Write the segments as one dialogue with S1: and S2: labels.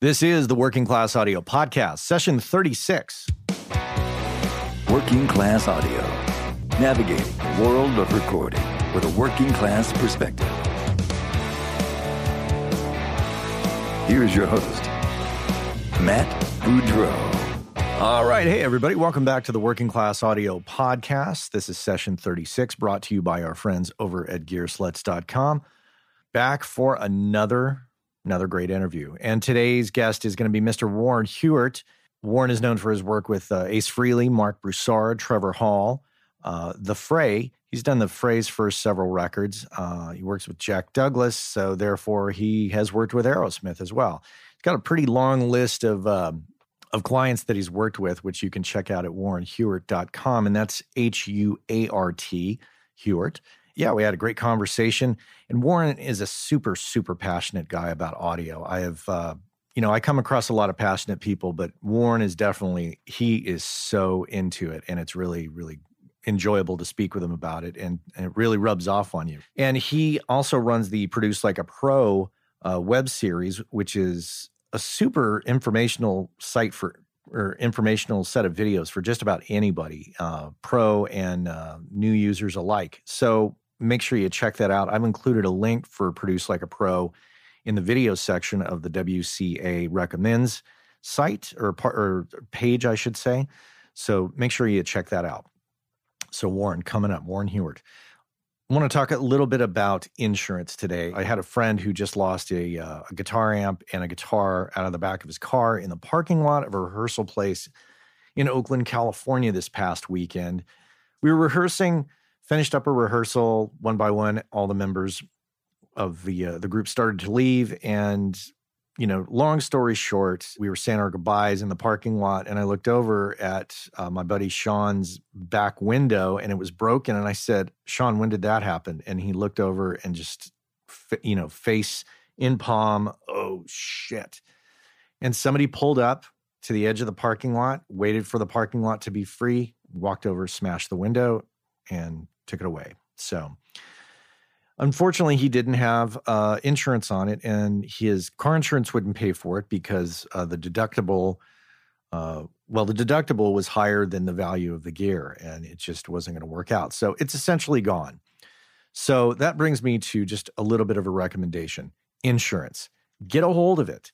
S1: This is the Working Class Audio Podcast, session 36.
S2: Working Class Audio, navigating the world of recording with a working class perspective. Here's your host, Matt Boudreau.
S1: All right. Hey, everybody. Welcome back to the Working Class Audio Podcast. This is session 36, brought to you by our friends over at gearsluts.com. Back for another another great interview. And today's guest is going to be Mr. Warren Huart. Warren is known for his work with uh, Ace Frehley, Marc Broussard, Trevor Hall, uh, The Fray. He's done The Fray's first several records. Uh, he works with Jack Douglas, so therefore he has worked with Aerosmith as well. He's got a pretty long list of um, of clients that he's worked with, which you can check out at warrenhuart.com, and that's H U A R T, Huart yeah, we had a great conversation. And Warren is a super, super passionate guy about audio. I have, uh, you know, I come across a lot of passionate people, but Warren is definitely, he is so into it. And it's really, really enjoyable to speak with him about it. And, and it really rubs off on you. And he also runs the Produce Like a Pro uh, web series, which is a super informational site for or informational set of videos for just about anybody, uh, pro and uh, new users alike. So make sure you check that out. I've included a link for Produce Like a Pro in the video section of the WCA Recommends site or, or page, I should say. So make sure you check that out. So, Warren, coming up, Warren Huart. I want to talk a little bit about insurance today. I had a friend who just lost a, uh, a guitar amp and a guitar out of the back of his car in the parking lot of a rehearsal place in Oakland, California this past weekend. We were rehearsing finished up a rehearsal one by one. All the members of the uh, the group started to leave, and you know, long story short, we were saying our goodbyes in the parking lot, and I looked over at uh, my buddy Sean's back window, and it was broken. And I said, "Sean, when did that happen?" And he looked over and just, you know, face in palm, oh shit! And somebody pulled up to the edge of the parking lot, waited for the parking lot to be free, walked over, smashed the window, and took it away. So, unfortunately, he didn't have uh, insurance on it, and his car insurance wouldn't pay for it because uh, the deductible. Uh, well, the deductible was higher than the value of the gear, and it just wasn't going to work out. So it's essentially gone. So that brings me to just a little bit of a recommendation insurance. Get a hold of it.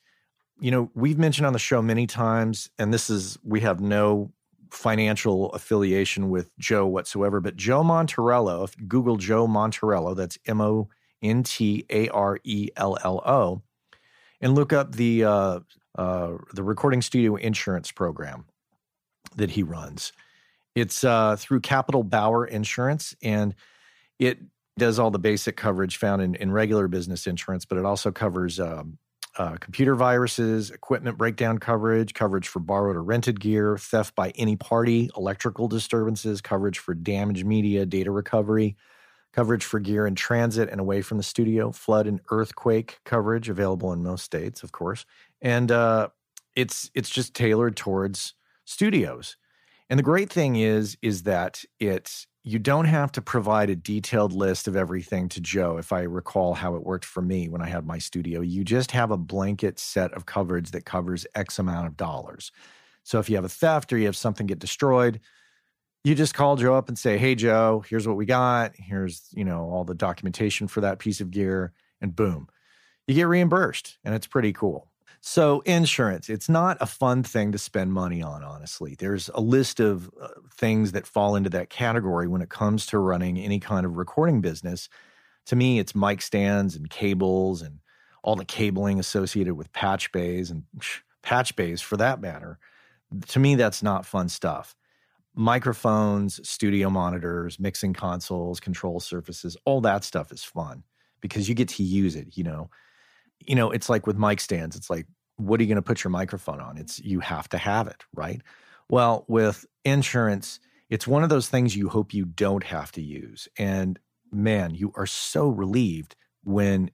S1: You know, we've mentioned on the show many times, and this is, we have no financial affiliation with Joe whatsoever, but Joe Montarello, if Google Joe Montarello, that's M O N T A R E L L O, and look up the uh, uh, the recording studio insurance program that he runs. It's uh, through Capital Bauer Insurance, and it does all the basic coverage found in, in regular business insurance, but it also covers um, uh, computer viruses, equipment breakdown coverage, coverage for borrowed or rented gear, theft by any party, electrical disturbances, coverage for damaged media, data recovery, coverage for gear in transit and away from the studio, flood and earthquake coverage available in most states, of course, and uh, it's it's just tailored towards studios. And the great thing is is that it you don't have to provide a detailed list of everything to Joe, if I recall how it worked for me when I had my studio. You just have a blanket set of coverage that covers X amount of dollars. So if you have a theft or you have something get destroyed, you just call Joe up and say, "Hey Joe, here's what we got. Here's, you know, all the documentation for that piece of gear." And boom. You get reimbursed, and it's pretty cool. So, insurance, it's not a fun thing to spend money on, honestly. There's a list of uh, things that fall into that category when it comes to running any kind of recording business. To me, it's mic stands and cables and all the cabling associated with patch bays and patch bays for that matter. To me, that's not fun stuff. Microphones, studio monitors, mixing consoles, control surfaces, all that stuff is fun because you get to use it, you know you know, it's like with mic stands, it's like, what are you going to put your microphone on? It's you have to have it, right? Well, with insurance, it's one of those things you hope you don't have to use. And man, you are so relieved when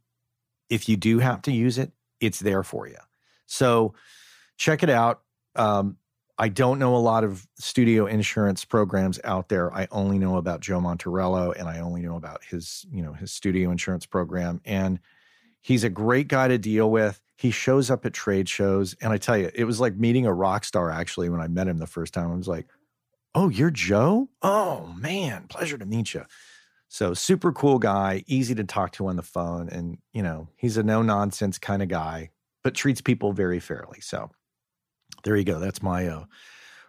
S1: if you do have to use it, it's there for you. So check it out. Um, I don't know a lot of studio insurance programs out there. I only know about Joe Montarello and I only know about his, you know, his studio insurance program. And He's a great guy to deal with. he shows up at trade shows. And I tell you, it was like meeting a rock star actually when I met him the first time. I was like, Oh, you're Joe? Oh, man, pleasure to meet you. So, super cool guy, easy to talk to on the phone. And, you know, he's a no nonsense kind of guy, but treats people very fairly. So, there you go. That's my uh,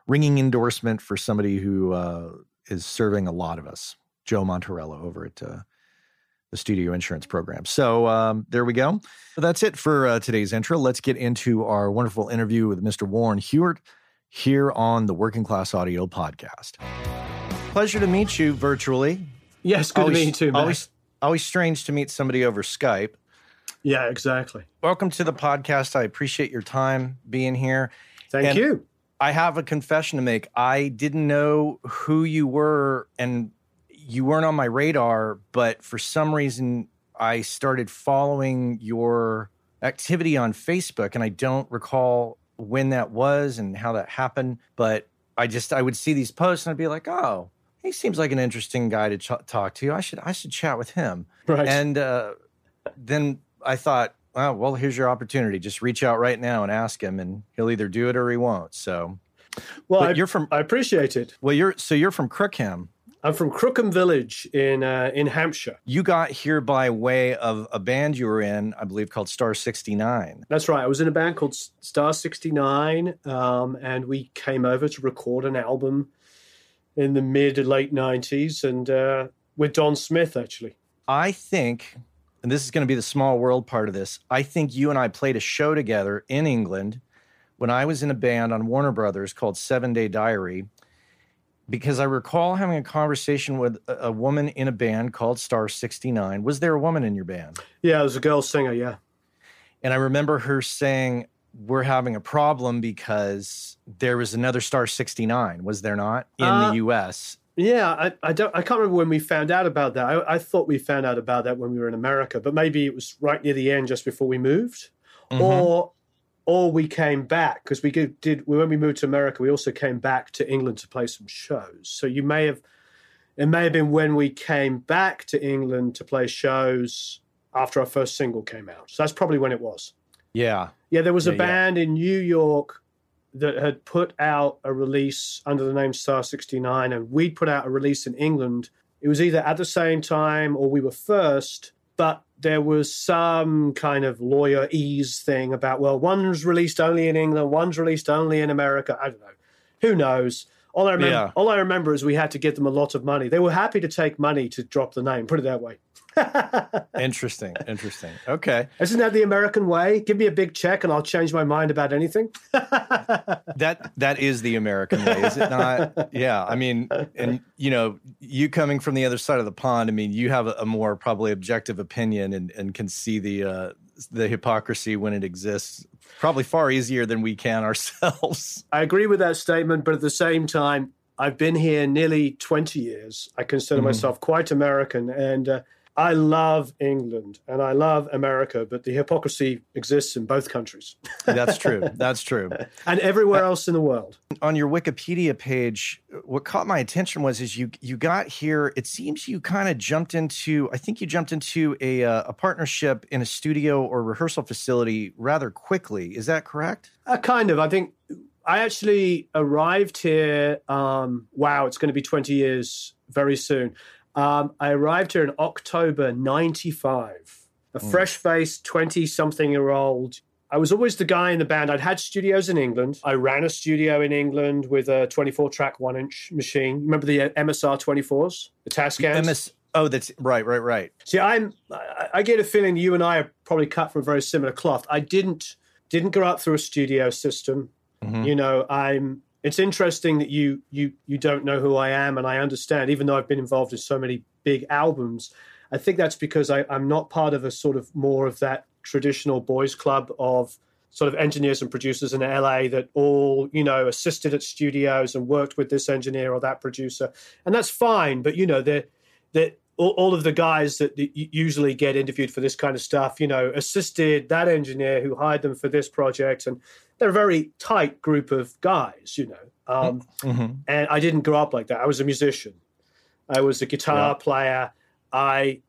S1: ringing endorsement for somebody who uh, is serving a lot of us, Joe Montarello over at uh, the Studio Insurance Program. So um, there we go. That's it for uh, today's intro. Let's get into our wonderful interview with Mr. Warren Huart here on the Working Class Audio Podcast. Pleasure to meet you virtually.
S3: Yes, good
S1: always,
S3: to meet you too, man.
S1: Always, always strange to meet somebody over Skype.
S3: Yeah, exactly.
S1: Welcome to the podcast. I appreciate your time being here.
S3: Thank
S1: And
S3: you.
S1: I have a confession to make. I didn't know who you were and you weren't on my radar, but for some reason I started following your activity on Facebook and I don't recall when that was and how that happened, but I just I would see these posts and I'd be like, "Oh, he seems like an interesting guy to ch- talk to. I should I should chat with him."
S3: Right.
S1: And uh, then I thought, oh, well, here's your opportunity. Just reach out right now and ask him, and he'll either do it or he won't. So,
S3: well, I,
S1: you're from
S3: I appreciate it.
S1: well, you're so you're from Crookham.
S3: I'm from Crookham Village in uh, in Hampshire.
S1: You got here by way of a band you were in, I believe, called Star 69.
S3: That's right. I was in a band called Star 69, um, and we came over to record an album in the mid to late 90s, and uh, with Don Smith, actually.
S1: I think, and this is going to be the small world part of this, I think you and I played a show together in England when I was in a band on Warner Brothers called Seven Day Diary. Because I recall having a conversation with a woman in a band called Star 69. Was there a woman in your band?
S3: Yeah, I was a girl singer, yeah.
S1: And I remember her saying, We're having a problem because there was another Star 69, was there not, in
S3: Uh,
S1: the US?
S3: Yeah, I, I don't. I can't remember when we found out about that. I, I thought we found out about that when we were in America, but maybe it was right near the end, just before we moved,
S1: Mhm.
S3: or or we came back because we did. When we moved to America, we also came back to England to play some shows. So you may have, it may have been when we came back to England to play shows after our first single came out. So that's probably when it was.
S1: yeah.
S3: Yeah, there was a
S1: Yeah, yeah.
S3: band in New York that had put out a release under the name Star 69, and we'd put out a release in England. It was either at the same time or we were first, but there was some kind of lawyer ease thing about, well, one's released only in England, one's released only in America. I don't know. Who knows? All I remember,
S1: Yeah.
S3: all I remember is we had to give them a lot of money. They were happy to take money to drop the name. Put it that way.
S1: Interesting. Interesting. Okay.
S3: Isn't that the American way? Give me a big check and I'll change my mind about anything.
S1: That that is the American way, is it not? Yeah. I mean, and you know, you coming from the other side of the pond, I mean, you have a, a more probably objective opinion and, and can see the uh the hypocrisy when it exists probably far easier than we can ourselves.
S3: I agree with that statement, but at the same time, I've been here nearly 20 years. I consider
S1: Mhm.
S3: myself quite American, and uh, I love England and I love America, but the hypocrisy exists in both countries
S1: That's true. That's true.
S3: and everywhere else in the world.
S1: on your Wikipedia page, what caught my attention was is you you got here. It seems you kind of jumped into. I think you jumped into a uh, a partnership in a studio or rehearsal facility rather quickly. Is that correct?
S3: Uh, kind of. I think I actually arrived here. Um, wow, it's going to be 20 years very soon. Um, I arrived here in October 95. A
S1: Mm.
S3: fresh faced 20 something year old. I was always the guy in the band. I'd had studios in England. I ran a studio in England with a 24 track one inch machine. Remember the uh, MSR 24s? The Tascams?
S1: MS. Oh, that's right, right, right.
S3: See, I'm. I, I get a feeling you and I are probably cut from a very similar cloth. I didn't didn't grow up through a studio system.
S1: Mhm.
S3: You know, I'm. It's interesting that you you you don't know who I am, and I understand. Even though I've been involved in so many big albums, I think that's because I, I'm not part of a sort of more of that traditional boys' club of sort of engineers and producers in LA that all you know assisted at studios and worked with this engineer or that producer, and that's fine. But you know, they're that all, all of the guys that usually get interviewed for this kind of stuff, you know, assisted that engineer who hired them for this project, and they're a very tight group of guys, you know. Um,
S1: Mhm.
S3: and I didn't grow up like that. I was a musician. I was a guitar
S1: Yeah.
S3: player. I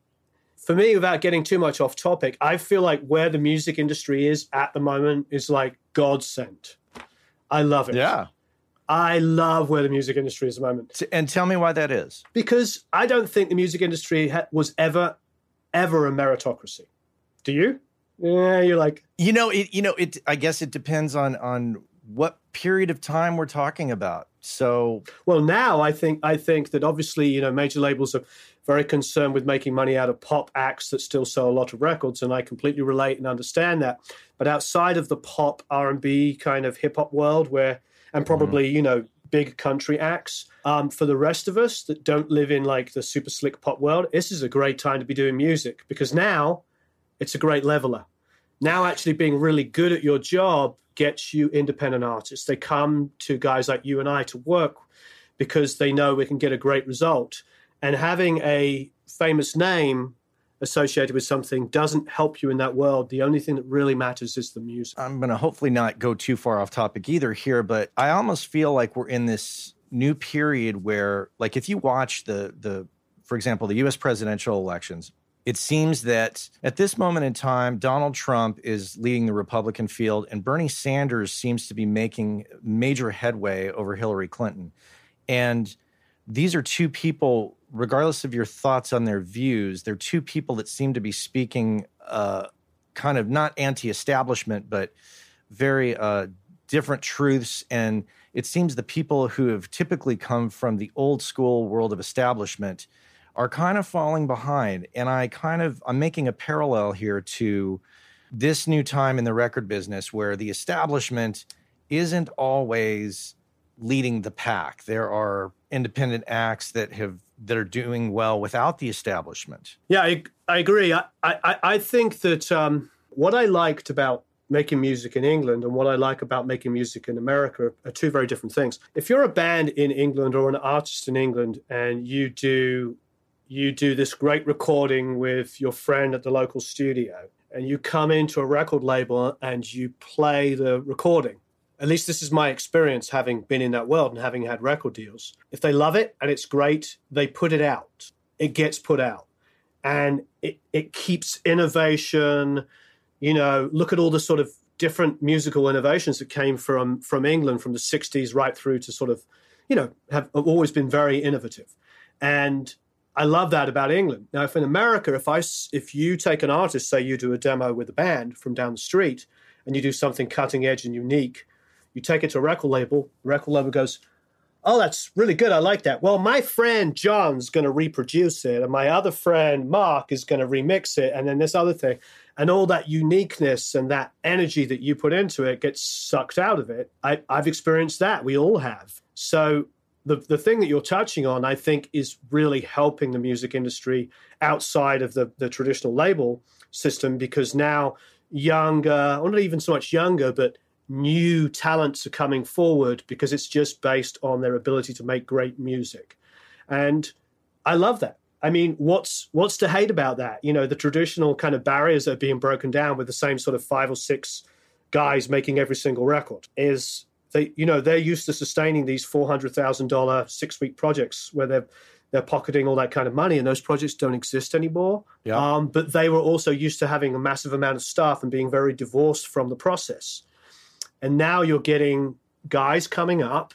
S3: for me, without getting too much off topic, I feel like where the music industry is at the moment is like God sent. I love it.
S1: Yeah.
S3: I love where the music industry is at the moment.
S1: And tell me why that is.
S3: Because I don't think the music industry ha- was ever, ever a meritocracy. Do you? Yeah, you're like,
S1: You know, it you know, it I guess it depends on on what period of time we're talking about. So
S3: well, now I think I think that obviously you know major labels are very concerned with making money out of pop acts that still sell a lot of records, and I completely relate and understand that. But outside of the pop R and B kind of hip hop world, where and probably you know big country acts, um, for the rest of us that don't live in like the super slick pop world, this is a great time to be doing music because now it's a great leveler. Now, actually being really good at your job gets you independent artists. They come to guys like you and I to work because they know we can get a great result. And having a famous name associated with something doesn't help you in that world. The only thing that really matters is the music.
S1: I'm going to hopefully not go too far off topic either here, but I almost feel like we're in this new period where, like, if you watch the the, for example, the U.S. presidential elections, it seems that at this moment in time, Donald Trump is leading the Republican field, and Bernie Sanders seems to be making major headway over Hillary Clinton. And these are two people, regardless of your thoughts on their views, they're two people that seem to be speaking uh, kind of not anti establishment, but very uh, different truths. And it seems the people who have typically come from the old school world of establishment are kind of falling behind. And I kind of, I'm making a parallel here to this new time in the record business where the establishment isn't always leading the pack. There are independent acts that have that are doing well without the establishment.
S3: Yeah, I, I agree. I, I, I think that um, what I liked about making music in England and what I like about making music in America are two very different things. If you're a band in England or an artist in England and you do you do this great recording with your friend at the local studio and you come into a record label and you play the recording at least this is my experience having been in that world and having had record deals. If they love it and it's great, they put it out. It gets put out. And it, it keeps innovation. You know, look at all the sort of different musical innovations that came from from England from the 60s right through to sort of, you know, have have always been very innovative. And I love that about England. Now, if in America, if I if you take an artist, say you do a demo with a band from down the street, and you do something cutting edge and unique, you take it to a record label, record label goes, Oh, that's really good. I like that. Well, my friend John's going to reproduce it, and my other friend Mark is going to remix it, and then this other thing. And all that uniqueness and that energy that you put into it gets sucked out of it. I, I've experienced that. We all have. So, the, the thing that you're touching on, I think, is really helping the music industry outside of the, the traditional label system because now younger, or not even so much younger, but new talents are coming forward because it's just based on their ability to make great music. And I love that. I mean, what's what's to hate about that? You know, the traditional kind of barriers that are being broken down with the same sort of five or six guys making every single record is they you know they're used to sustaining these four hundred thousand dollar six week projects where they're they're pocketing all that kind of money and those projects don't exist anymore
S1: Yeah.
S3: um, but they were also used to having a massive amount of staff and being very divorced from the process and now you're getting guys coming up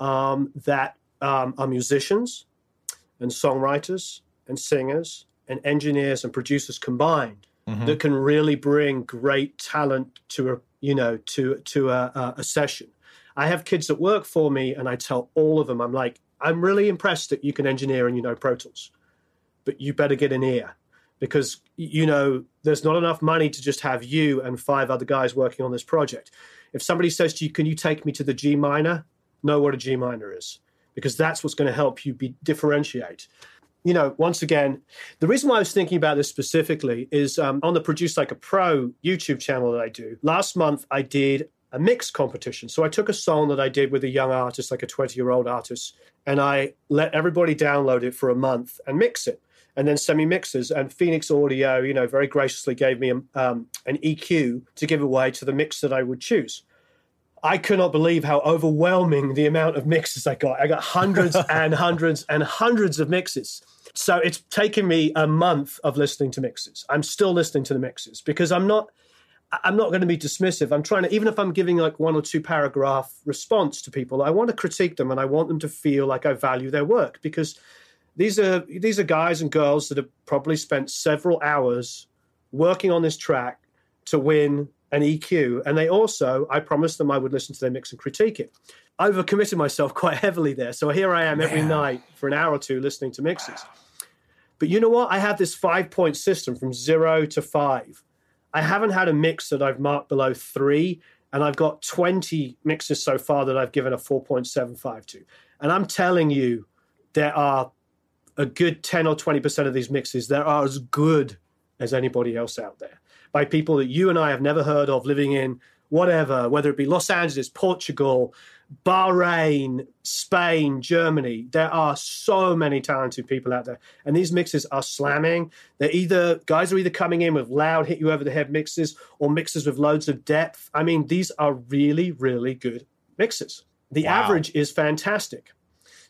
S3: um, that um, are musicians and songwriters and singers and engineers and producers combined
S1: Mhm.
S3: that can really bring great talent to a you know to to a, a, a session. I have kids that work for me, and I tell all of them, I'm like, I'm really impressed that you can engineer and you know Pro Tools, but you better get an ear because you know there's not enough money to just have you and five other guys working on this project. If somebody says to you, "Can you take me to the G minor?" Know what a G minor is because that's what's going to help you be differentiate you know, once again, the reason why I was thinking about this specifically is um, on the Produce Like a Pro YouTube channel that I do. Last month, I did a mix competition. So I took a song that I did with a young artist, like a 20 year old artist, and I let everybody download it for a month and mix it. And then send me mixes. And Phoenix Audio, you know, very graciously gave me um, an EQ to give away to the mix that I would choose. I could not believe how overwhelming the amount of mixes I got. I got hundreds and hundreds and hundreds of mixes So it's taken me a month of listening to mixes. I'm still listening to the mixes because I'm not I'm not going to be dismissive. I'm trying to, even if I'm giving like one or two paragraph response to people, I want to critique them and I want them to feel like I value their work because these are these are guys and girls that have probably spent several hours working on this track to win an EQ, and they also I promised them I would listen to their mix and critique it. Overcommitted myself quite heavily there, so here I am every night for an hour or two listening to mixes. But you know what? I have this five point system from zero to five. I haven't had a mix that I've marked below three, and I've got 20 mixes so far that I've given a 4.75 to. And I'm telling you, there are a good 10 or 20% of these mixes that are as good as anybody else out there by people that you and I have never heard of living in whatever, whether it be Los Angeles, Portugal, Bahrain, Spain, Germany. There are so many talented people out there. And these mixes are slamming. They're either, guys are either coming in with loud, hit you over the head mixes or mixes with loads of depth. I mean, these are really, really good mixes. The wow. average is fantastic.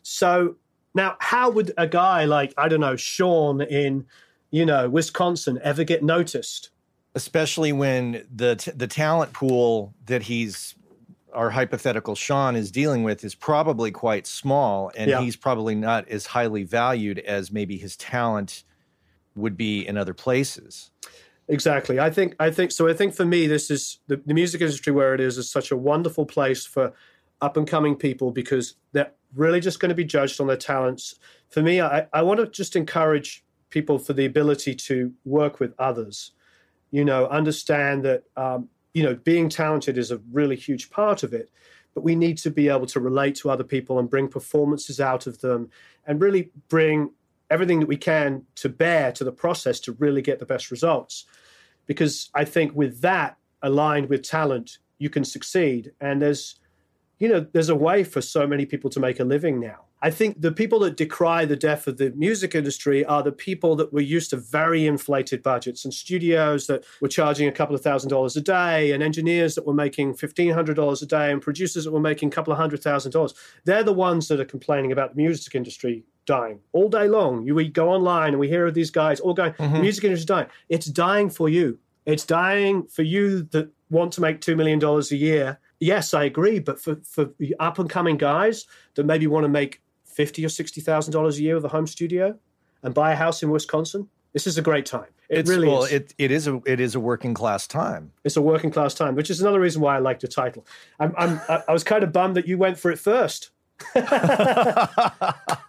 S3: So now, how would a guy like, I don't know, Sean in, you know, Wisconsin ever get noticed?
S1: Especially when the t- the talent pool that he's our hypothetical Sean is dealing with is probably quite small, and yeah. he's probably not as highly valued as maybe his talent would be in other places.
S3: Exactly. I think. I think so. I think for me, this is the, the music industry where it is is such a wonderful place for up and coming people because they're really just going to be judged on their talents. For me, I, I want to just encourage people for the ability to work with others. You know, understand that um, you know, being talented is a really huge part of it, but we need to be able to relate to other people and bring performances out of them and really bring everything that we can to bear to the process to really get the best results. Because I think with that aligned with talent, you can succeed. And there's, you know, there's a way for so many people to make a living now. I think the people that decry the death of the music industry are the people that were used to very inflated budgets and studios that were charging a couple of thousand dollars a day and engineers that were making $1,500 a day and producers that were making a couple of hundred thousand dollars. They're the ones that are complaining about the music industry dying all day long. You, we go online and we hear of these guys all going, mm-hmm. music industry is dying. It's dying for you. It's dying for you that want to make $2 million a year. Yes, I agree. But for, for up and coming guys that maybe want to make fifty or sixty thousand dollars a year with a home studio and buy a house in Wisconsin, this is a great time. It
S1: it's,
S3: really
S1: well,
S3: is.
S1: It, it is a it is a working class time.
S3: It's a working class time, which is another reason why I like the title. I'm, I'm I was kind of bummed that you went for it first.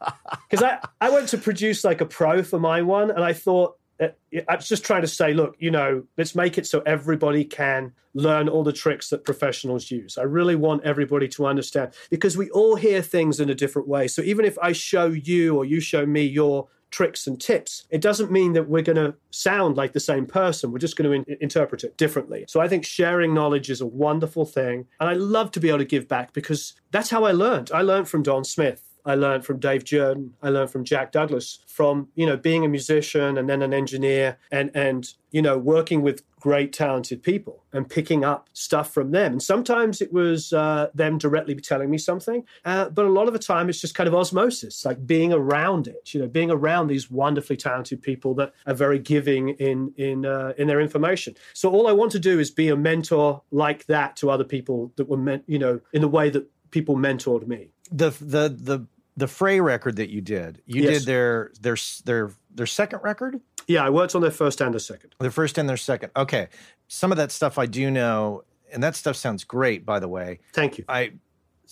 S3: Because I, I went to produce like a pro for my one, and I thought Uh, I was just trying to say, look, you know, let's make it so everybody can learn all the tricks that professionals use. I really want everybody to understand because we all hear things in a different way. So even if I show you or you show me your tricks and tips, it doesn't mean that we're going to sound like the same person. We're just going to in- interpret it differently. So I think sharing knowledge is a wonderful thing. And I love to be able to give back because that's how I learned. I learned from Don Smith. I learned from Dave Jerden. I learned from Jack Douglas, from you know being a musician and then an engineer, and and you know working with great talented people and picking up stuff from them. And sometimes it was uh, them directly telling me something, uh, but a lot of the time it's just kind of osmosis, like being around it. You know, being around these wonderfully talented people that are very giving in in uh, in their information. So all I want to do is be a mentor like that to other people that were meant, you know, in the way that people mentored me
S1: the the the the Fray record that you did, you yes. did their their their their second record.
S3: Yeah, I worked on their first and their second.
S1: Their first and their second. Okay, some of that stuff I do know, and that stuff sounds great. By the way,
S3: thank you.
S1: I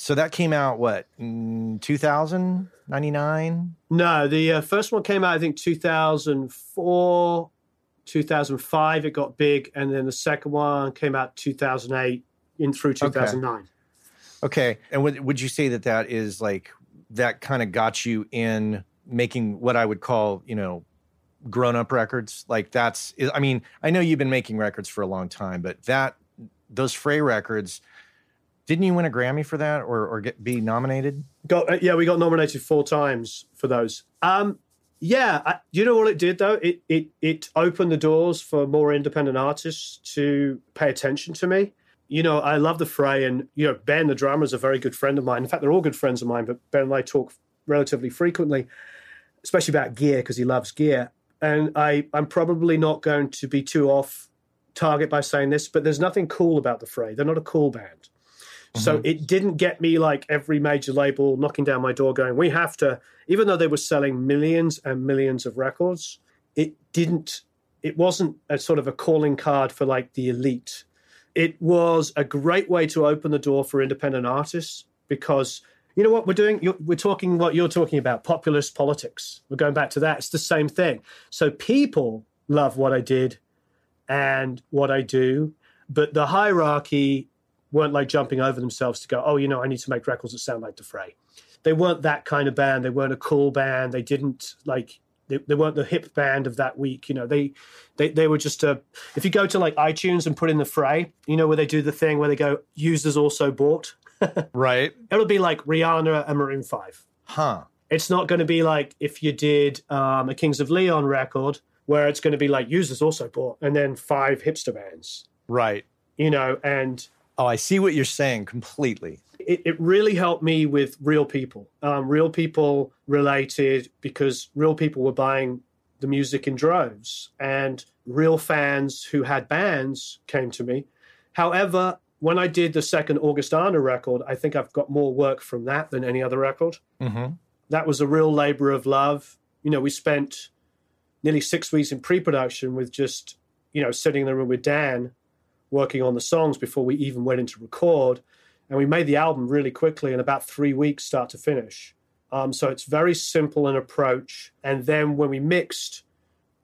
S1: so that came out what 2000 99
S3: no the uh, first one came out i think 2004 2005 it got big and then the second one came out 2008 in through 2009 okay.
S1: Okay. And would, would you say that that is like, that kind of got you in making what I would call, you know, grown up records? Like that's, I mean, I know you've been making records for a long time, but that, those Fray records, didn't you win a Grammy for that or, or get be nominated?
S3: Got uh, yeah, we got nominated four times for those. Um, yeah, I, you know what it did though? It it it opened the doors for more independent artists to pay attention to me you know, I love the fray, and you know, Ben, the drummer, is a very good friend of mine. In fact, they're all good friends of mine. But Ben and I talk relatively frequently, especially about gear because he loves gear. And I, I'm probably not going to be too off target by saying this, but there's nothing cool about the Fray. They're not a cool band. Mm-hmm. So it didn't get me like every major label knocking down my door going, we have to, even though they were selling millions and millions of records, it didn't, it wasn't a sort of a calling card for like the elite. It was a great way to open the door for independent artists because you know what we're doing? You're, we're talking what you're talking about populist politics. We're going back to that. It's the same thing. So people love what I did and what I do, but the hierarchy weren't like jumping over themselves to go, oh, you know, I need to make records that sound like the Fray. They weren't that kind of band. They weren't a cool band. They didn't like they, they weren't the hip band of that week. You know, they they they were just a. If you go to like iTunes and put in the Fray, you know where they do the thing where they go users also bought.
S1: right.
S3: It'll be like Rihanna and Maroon Five.
S1: Huh.
S3: It's not going to be like if you did um, a Kings of Leon record where it's going to be like users also bought and then five hipster bands.
S1: Right.
S3: You know, and
S1: Oh, I see what you're saying completely.
S3: It, it really helped me with real people, um, real people related because real people were buying the music in droves and real fans who had bands came to me. However, when I did the second Augustana record, I think I've got more work from that than any other record.
S1: Mm-hmm.
S3: That was a real labor of love. You know, we spent nearly six weeks in pre production with just, you know, sitting in the room with Dan working on the songs before we even went into record. And we made the album really quickly in about three weeks, start to finish. Um, so it's very simple an approach. And then when we mixed,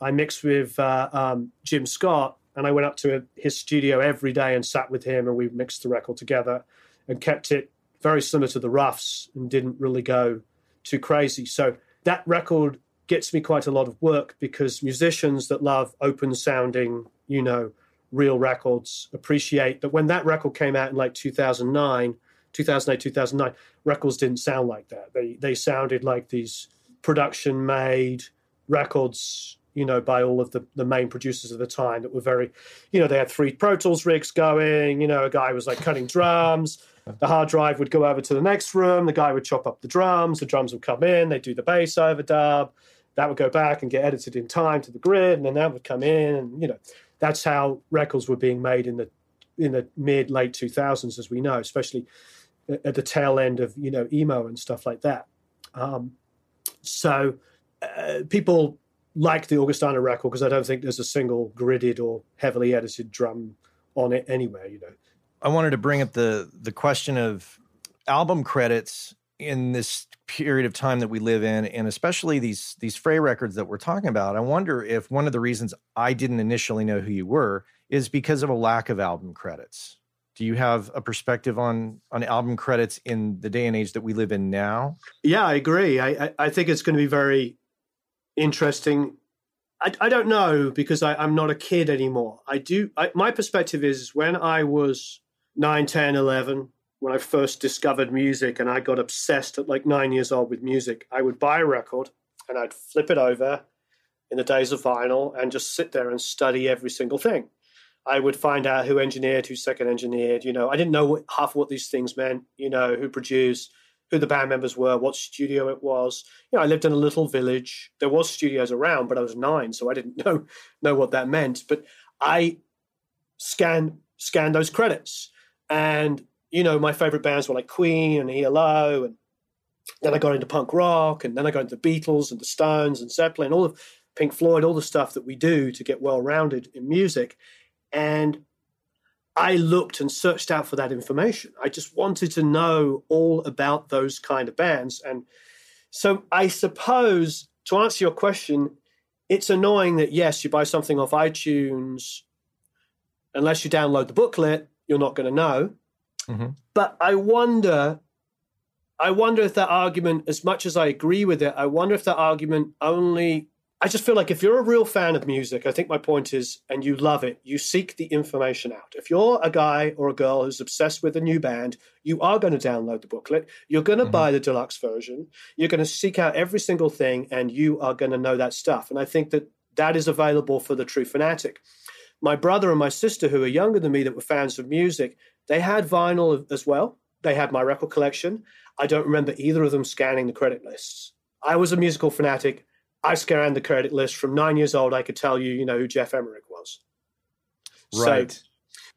S3: I mixed with uh, um, Jim Scott, and I went up to his studio every day and sat with him, and we mixed the record together and kept it very similar to the roughs and didn't really go too crazy. So that record gets me quite a lot of work because musicians that love open sounding, you know, real records appreciate that when that record came out in like 2009 2008 2009 records didn't sound like that. They they sounded like these production made records you know by all of the the main producers of the time that were very you know they had three pro tools rigs going you know a guy was like cutting drums the hard drive would go over to the next room the guy would chop up the drums the drums would come in they'd do the bass overdub that would go back and get edited in time to the grid and then that would come in and you know that's how records were being made in the in the mid late 2000s as we know especially at the tail end of you know emo and stuff like that. Um, so uh, people like the augustana record because i don't think there's a single gridded or heavily edited drum on it anywhere you know.
S1: I wanted to bring up the the question of album credits in this period of time that we live in and especially these these fray records that we're talking about i wonder if one of the reasons i didn't initially know who you were is because of a lack of album credits. Do you have a perspective on on album credits in the day and age that we live in now?
S3: Yeah i agree. I i, I think it's going to be very interesting. I, I don't know because I, i'm not a kid anymore. I do I, my perspective is when i was 9 10 11 when I first discovered music and I got obsessed at like nine years old with music, I would buy a record and I'd flip it over in the days of vinyl and just sit there and study every single thing. I would find out who engineered, who second engineered. You know, I didn't know what, half what these things meant. You know, who produced, who the band members were, what studio it was. You know, I lived in a little village. There was studios around, but I was nine, so I didn't know know what that meant. But I scanned scanned those credits, and you know, my favorite bands were like Queen and ELO, and then I got into punk rock, and then I got into the Beatles and the Stones and Zeppelin, all of Pink Floyd, all the stuff that we do to get well rounded in music. And I looked and searched out for that information. I just wanted to know all about those kind of bands. And so I suppose to answer your question, it's annoying that yes, you buy something off iTunes, unless you download the booklet, you're not going to know. Mm-hmm. But I wonder, I wonder if that argument, as much as I agree with it, I wonder if that argument only. I just feel like if you're a real fan of music, I think my point is, and you love it, you seek the information out. If you're a guy or a girl who's obsessed with a new band, you are going to download the booklet. You're going to mm-hmm. buy the deluxe version. You're going to seek out every single thing, and you are going to know that stuff. And I think that that is available for the true fanatic. My brother and my sister, who are younger than me, that were fans of music, they had vinyl as well. They had my record collection. I don't remember either of them scanning the credit lists. I was a musical fanatic. I scanned the credit list from nine years old. I could tell you, you know, who Jeff Emerick was.
S1: Right.
S3: So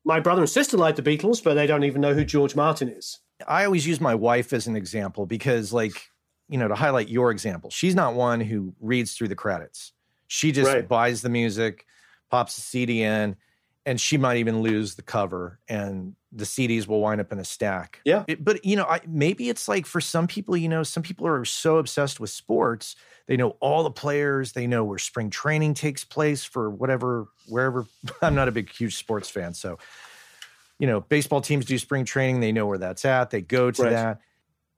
S3: my brother and sister like the Beatles, but they don't even know who George Martin is.
S1: I always use my wife as an example because, like, you know, to highlight your example, she's not one who reads through the credits. She just
S3: Right.
S1: buys the music, pops the CD in, and she might even lose the cover, and the CDs will wind up in a stack.
S3: Yeah.
S1: It- but you know, I, maybe it's like for some people, you know, some people are so obsessed with sports, they know all the players, they know where spring training takes place for whatever, wherever. I'm not a big, huge sports fan, so you know, baseball teams do spring training. They know where that's at. They go to
S3: Right.
S1: that.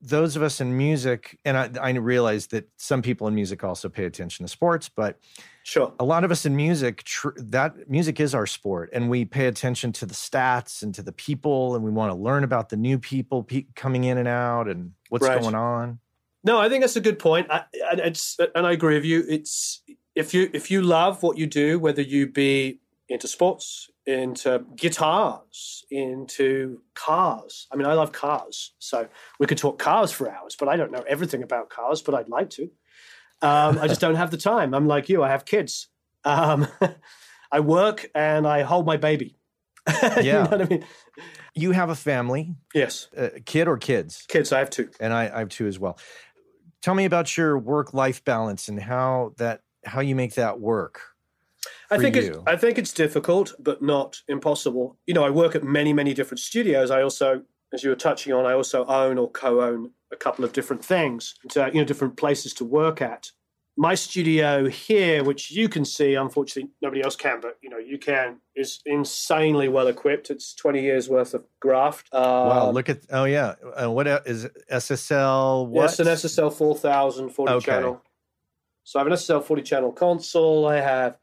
S1: Those of us in music, and I, I realize that some people in music also pay attention to sports, but
S3: Sure.
S1: a lot of us in music, tr- that music is our sport, and we pay attention to the stats and to the people, and we want to learn about the new people pe- coming in and out and what's
S3: Right.
S1: going on.
S3: No, I think that's a good point. I, and it's and I agree with you. It's if you if you love what you do, whether you be into sports, into guitars, into cars. I mean, I love cars, so we could talk cars for hours. But I don't know everything about cars, but I'd like to. Um, I just don't have the time. I'm like you. I have kids. Um, I work and I hold my baby. you
S1: Yeah.
S3: know what I mean?
S1: You have a family,
S3: Yes,
S1: a kid or kids,
S3: kids. I have two.
S1: and I, I have two as well. Tell me about your work-life balance and how that how you make that work.
S3: I think it's. I think it's difficult, but not impossible. You know, I work at many, many different studios. I also, as you were touching on, I also own or co-own a couple of different things, to, you know, different places to work at. My studio here, which you can see, unfortunately nobody else can, but you know you can, is insanely well equipped. It's twenty years worth of graft.
S1: Wow,
S3: Um,
S1: look at oh yeah, uh, what is? SSL? What?
S3: Yes, an SSL 4000 40
S1: Okay.
S3: channel. So I have an SSL 40 channel console. I have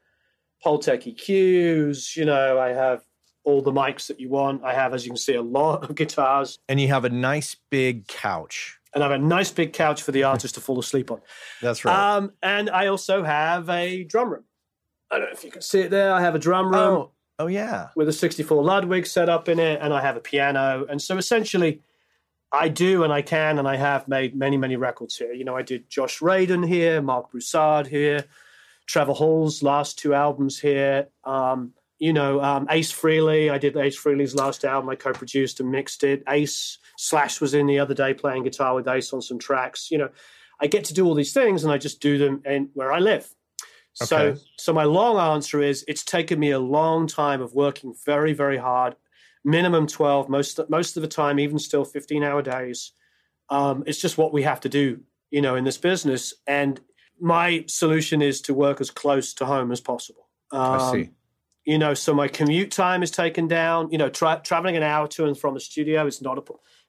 S3: Pultec EQs. You know, I have all the mics that you want. I have, as you can see, a lot of guitars.
S1: and you have a nice big couch.
S3: And I have a nice big couch for the artist to fall asleep on.
S1: That's right.
S3: Um, and I also have a drum room. I don't know if you can see it there. I have a drum room.
S1: oh, oh yeah.
S3: with a 64 Ludwig set up in it, and I have a piano. And so essentially, I do and I can, and I have made many, many records here. You know, I did Josh Radin here, Marc Broussard here, Trevor Hall's last two albums here. Um, you know, um, Ace Frehley, I did Ace Frehley's last album. I co produced and mixed it. Ace Slash was in the other day playing guitar with Ace on some tracks. You know, I get to do all these things and I just do them in where I live. So,
S1: Okay.
S3: so my long answer is it's taken me a long time of working very, very hard, minimum 12, most, most of the time, even still 15 hour days. Um, it's just what we have to do, you know, in this business. And my solution is to work as close to home as possible. Um,
S1: I see.
S3: You know, so my commute time is taken down. You know, tra- traveling an hour to and from the studio is not a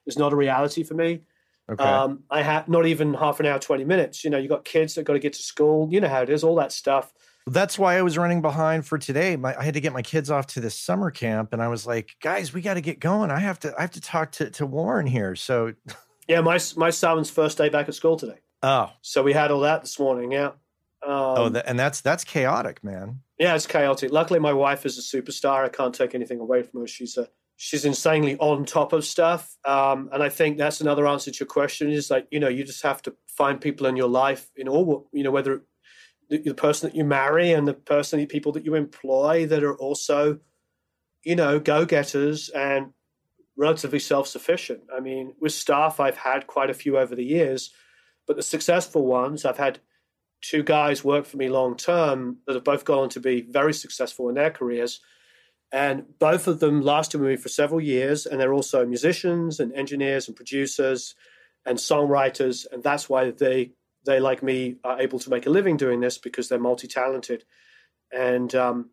S3: is not a reality for me.
S1: Okay.
S3: Um, I have not even half an hour, twenty minutes. You know, you got kids that got to get to school. You know how it is, all that stuff.
S1: That's why I was running behind for today. My, I had to get my kids off to this summer camp, and I was like, "Guys, we got to get going. I have to. I have to talk to to Warren here." So,
S3: Yeah, my my son's first day back at school today,
S1: oh,
S3: so we had all that this morning. Yeah. Um,
S1: oh, and that's that's chaotic, man.
S3: Yeah, it's chaotic. Luckily, my wife is a superstar. I can't take anything away from her. She's a she's insanely on top of stuff. Um, and I think that's another answer to your question is like you know you just have to find people in your life in all you know whether the, the person that you marry and the person the people that you employ that are also you know go getters and relatively self sufficient. I mean, with staff, I've had quite a few over the years, but the successful ones, I've had two guys work for me long term that have both gone on to be very successful in their careers. And both of them lasted with me for several years. And they're also musicians and engineers and producers and songwriters. And that's why they, they like me, are able to make a living doing this because they're multi talented. And um,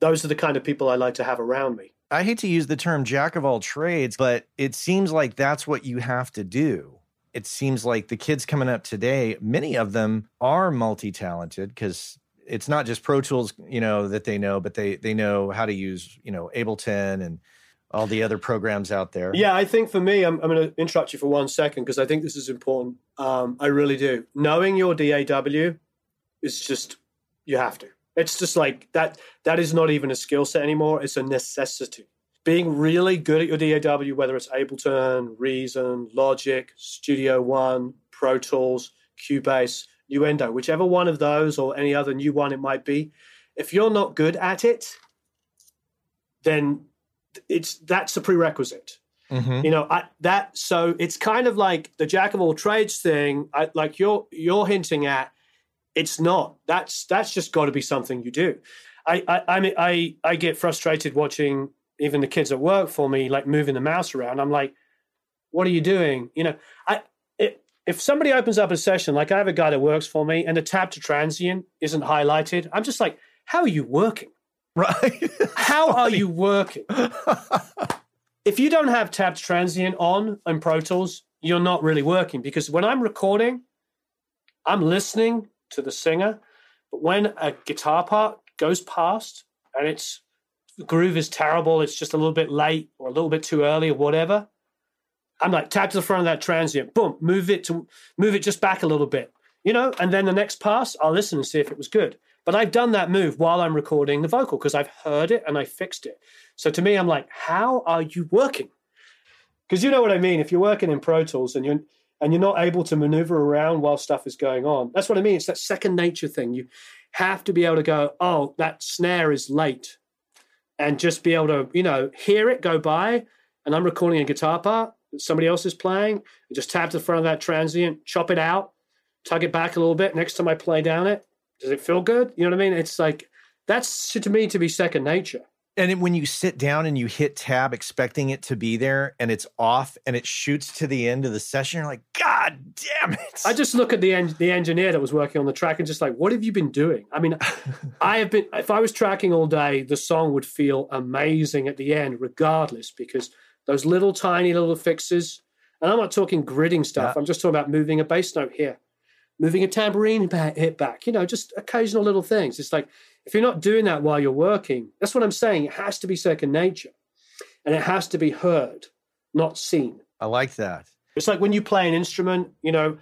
S3: those are the kind of people I like to have around me.
S1: I hate to use the term jack of all trades, but it seems like that's what you have to do. It seems like the kids coming up today, many of them are multi-talented because it's not just Pro Tools, you know, that they know, but they they know how to use, you know, Ableton and all the other programs out there.
S3: Yeah, I think for me, I'm, I'm going to interrupt you for one second because I think this is important. Um, I really do. Knowing your DAW is just, you have to. It's just like that. That is not even a skill set anymore. It's a necessity. Being really good at your DAW, whether it's Ableton, Reason, Logic, Studio One, Pro Tools, Cubase, Nuendo, whichever one of those or any other new one it might be. If you're not good at it, then it's that's a prerequisite.
S1: Mhm.
S3: You know, I, that so it's kind of like the jack of all trades thing. I, like you're you're hinting at, it's not. That's that's just got to be something you do. I I I, mean, I I get frustrated watching even the kids at work for me like moving the mouse around. I'm like, what are you doing? You know, I it, if somebody opens up a session, like I have a guy that works for me, and the tab to transient isn't highlighted, I'm just like, how are you working?
S1: Right.
S3: How are you working? if you don't have tapped transient on in Pro Tools, you're not really working because when I'm recording, I'm listening to the singer, but when a guitar part goes past and it's the groove is terrible, it's just a little bit late or a little bit too early or whatever, I'm like tap to the front of that transient, boom, move it to move it just back a little bit, you know, and then the next pass, I'll listen and see if it was good. But I've done that move while I'm recording the vocal because I've heard it and I fixed it. So to me, I'm like, how are you working? Because you know what I mean. If you're working in Pro Tools and you're and you're not able to maneuver around while stuff is going on, that's what I mean. It's that second nature thing. You have to be able to go, oh, that snare is late, and just be able to, you know, hear it go by. And I'm recording a guitar part that somebody else is playing. I just tap to the front of that transient, chop it out, tug it back a little bit. Next time I play down it, does it feel good? You know what I mean? It's like that's to me to be second nature.
S1: And when you sit down and you hit tab expecting it to be there and it's off and it shoots to the end of the session, you're like, God damn it.
S3: I just look at the en- the engineer that was working on the track and just like, what have you been doing? I mean, I have been. If I was tracking all day, the song would feel amazing at the end, regardless, because those little tiny little fixes. And I'm not talking gridding stuff.
S1: Yeah.
S3: I'm just talking about moving a bass note here, moving a tambourine back, hit back. You know, just occasional little things. It's like if you're not doing that while you're working, that's what I'm saying. It has to be second nature, and it has to be heard, not seen.
S1: I like that.
S3: It's like when you play an instrument, you know,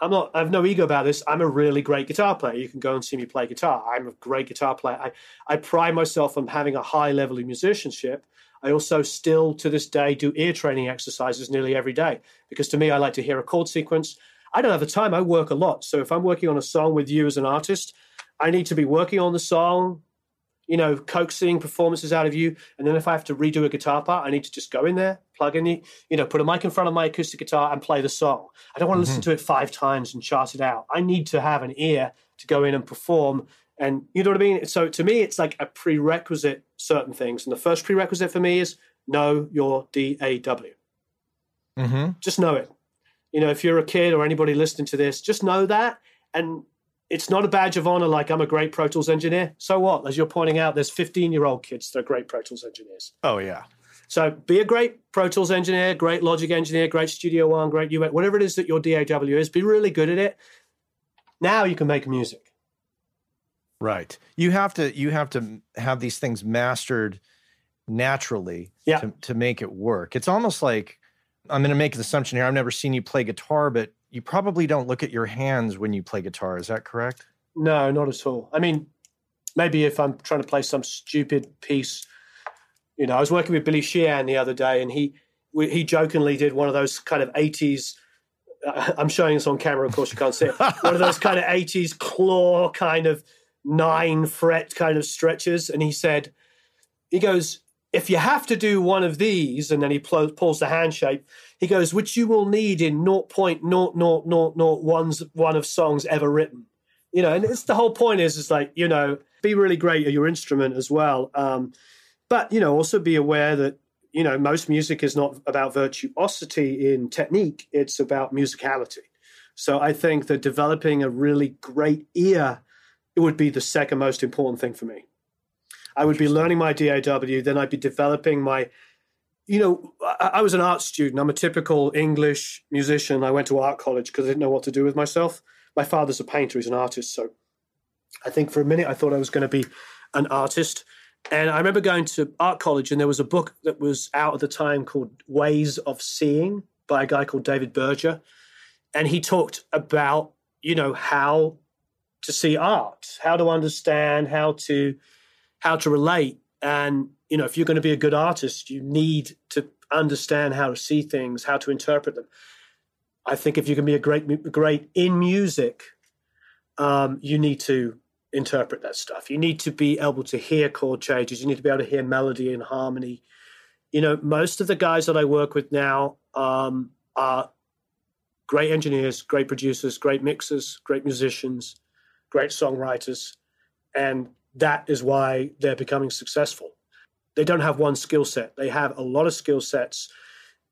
S3: I'm not, I have no ego about this. I'm a really great guitar player. You can go and see me play guitar. I'm a great guitar player. I, I pride myself on having a high level of musicianship. I also still to this day do ear training exercises nearly every day because to me, I like to hear a chord sequence. I don't have the time. I work a lot. So if I'm working on a song with you as an artist, I need to be working on the song, you know, coaxing performances out of you. And then if I have to redo a guitar part, I need to just go in there, plug in the, you know, put a mic in front of my acoustic guitar and play the song. I don't want to listen to it five times and chart it out. I need to have an ear to go in and perform. And you know what I mean? So to me, it's like a prerequisite, certain things. And the first prerequisite for me is know your DAW.
S1: Mm-hmm.
S3: Just know it. You know, if you're a kid or anybody listening to this, just know that. And it's not a badge of honor like I'm a great Pro Tools engineer. So what? As you're pointing out, there's 15 year old kids that are great Pro Tools engineers.
S1: Oh, yeah.
S3: So be a great Pro Tools engineer, great Logic engineer, great Studio One, great UX, whatever it is that your DAW is, be really good at it. Now you can make music.
S1: Right. You have to you have to have these things mastered naturally
S3: Yeah.
S1: to, to make it work. It's almost like I'm going to make an assumption here. I've never seen you play guitar, but you probably don't look at your hands when you play guitar. Is that correct?
S3: No, not at all. I mean, maybe if I'm trying to play some stupid piece, you know, I was working with Billy Sheehan the other day, and he we- he jokingly did one of those kind of '80s. Uh, I'm showing this on camera, of course you can't see it. One of those kind of '80s claw kind of nine fret kind of stretches, and he said, he goes, if you have to do one of these, and then he pulls the hand shape, he goes, which you will need in 0.00001 one of songs ever written you know, and it's the whole point is is like you know, be really great at your instrument as well. Um, but you know, also be aware that you know most music is not about virtuosity in technique; it's about musicality. So I think that developing a really great ear it would be the second most important thing for me. I would be learning my DAW, then I'd be developing my. You know, I, I was an art student. I'm a typical English musician. I went to art college because I didn't know what to do with myself my father's a painter, he's an artist. So I think for a minute I thought I was going to be an artist. And I remember going to art college, and there was a book that was out at the time called Ways of Seeing by a guy called David Berger. And he talked about, you know, how to see art, how to understand, how to how to relate. And, you know, if you're going to be a good artist, you need to understand how to see things, how to interpret them. I think if you can be a great, great in music, um, you need to interpret that stuff. You need to be able to hear chord changes. You need to be able to hear melody and harmony. You know, most of the guys that I work with now um, are great engineers, great producers, great mixers, great musicians, great songwriters. And that is why they're becoming successful. They don't have one skill set, they have a lot of skill sets.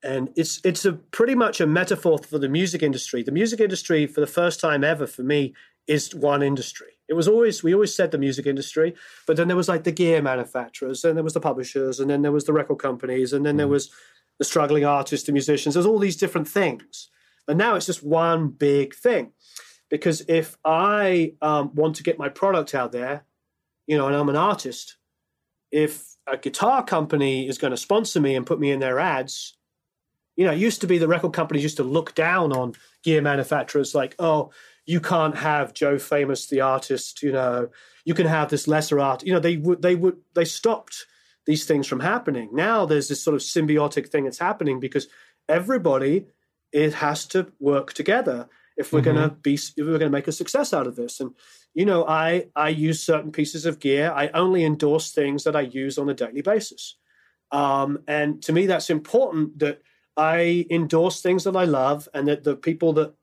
S3: And it's it's a pretty much a metaphor for the music industry. The music industry, for the first time ever for me, is one industry. It was always we always said the music industry, but then there was like the gear manufacturers, and there was the publishers, and then there was the record companies, and then there mm. was the struggling artists, the musicians. There's all these different things, and now it's just one big thing. Because if I um, want to get my product out there, you know, and I'm an artist, if a guitar company is going to sponsor me and put me in their ads, you know, it used to be the record companies used to look down on gear manufacturers like, oh, you can't have Joe Famous, the artist, you know, you can have this lesser art. You know, they would, they would, they stopped these things from happening. Now there's this sort of symbiotic thing that's happening because everybody it has to work together if we're mm-hmm. going to be if we're going to make a success out of this and you know i i use certain pieces of gear i only endorse things that i use on a daily basis um, and to me that's important that i endorse things that i love and that the people that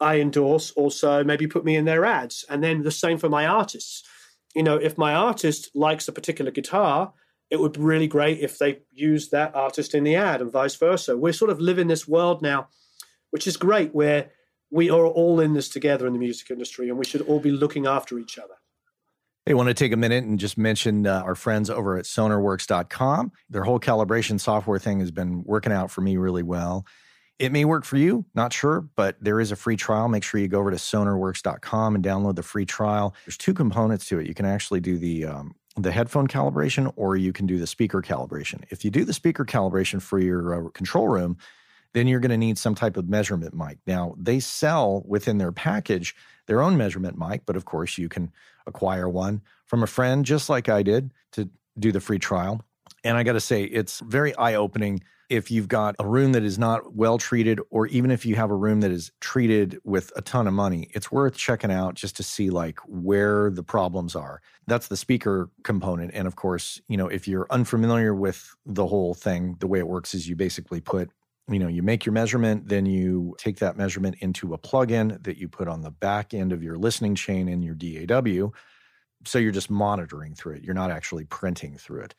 S3: I endorse also maybe put me in their ads. And then the same for my artists. You know, if my artist likes a particular guitar, it would be really great if they use that artist in the ad and vice versa. We're sort of living this world now, which is great, where we are all in this together in the music industry and we should all be looking after each other.
S1: Hey, want to take a minute and just mention uh, our friends over at sonarworks.com. Their whole calibration software thing has been working out for me really well. It may work for you, not sure, but there is a free trial. Make sure you go over to sonarworks.com and download the free trial. There's two components to it. You can actually do the um, the headphone calibration or you can do the speaker calibration. If you do the speaker calibration for your uh, control room, then you're going to need some type of measurement mic. Now, they sell within their package their own measurement mic, but of course, you can acquire one from a friend, just like I did to do the free trial. And I got to say, it's very eye opening if you've got a room that is not well treated, or even if you have a room that is treated with a ton of money, it's worth checking out just to see like where the problems are. That's the speaker component. And of course, you know, if you're unfamiliar with the whole thing, the way it works is you basically put you know you make your measurement then you take that measurement into a plugin that you put on the back end of your listening chain in your DAW so you're just monitoring through it you're not actually printing through it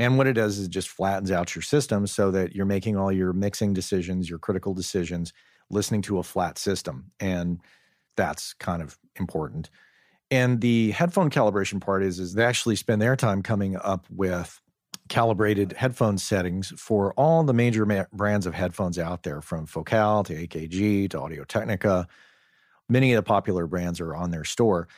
S1: and what it does is it just flattens out your system so that you're making all your mixing decisions, your critical decisions, listening to a flat system. And that's kind of important. And the headphone calibration part is, is they actually spend their time coming up with calibrated headphone settings for all the major ma- brands of headphones out there, from Focal to AKG to Audio Technica. Many of the popular brands are on their store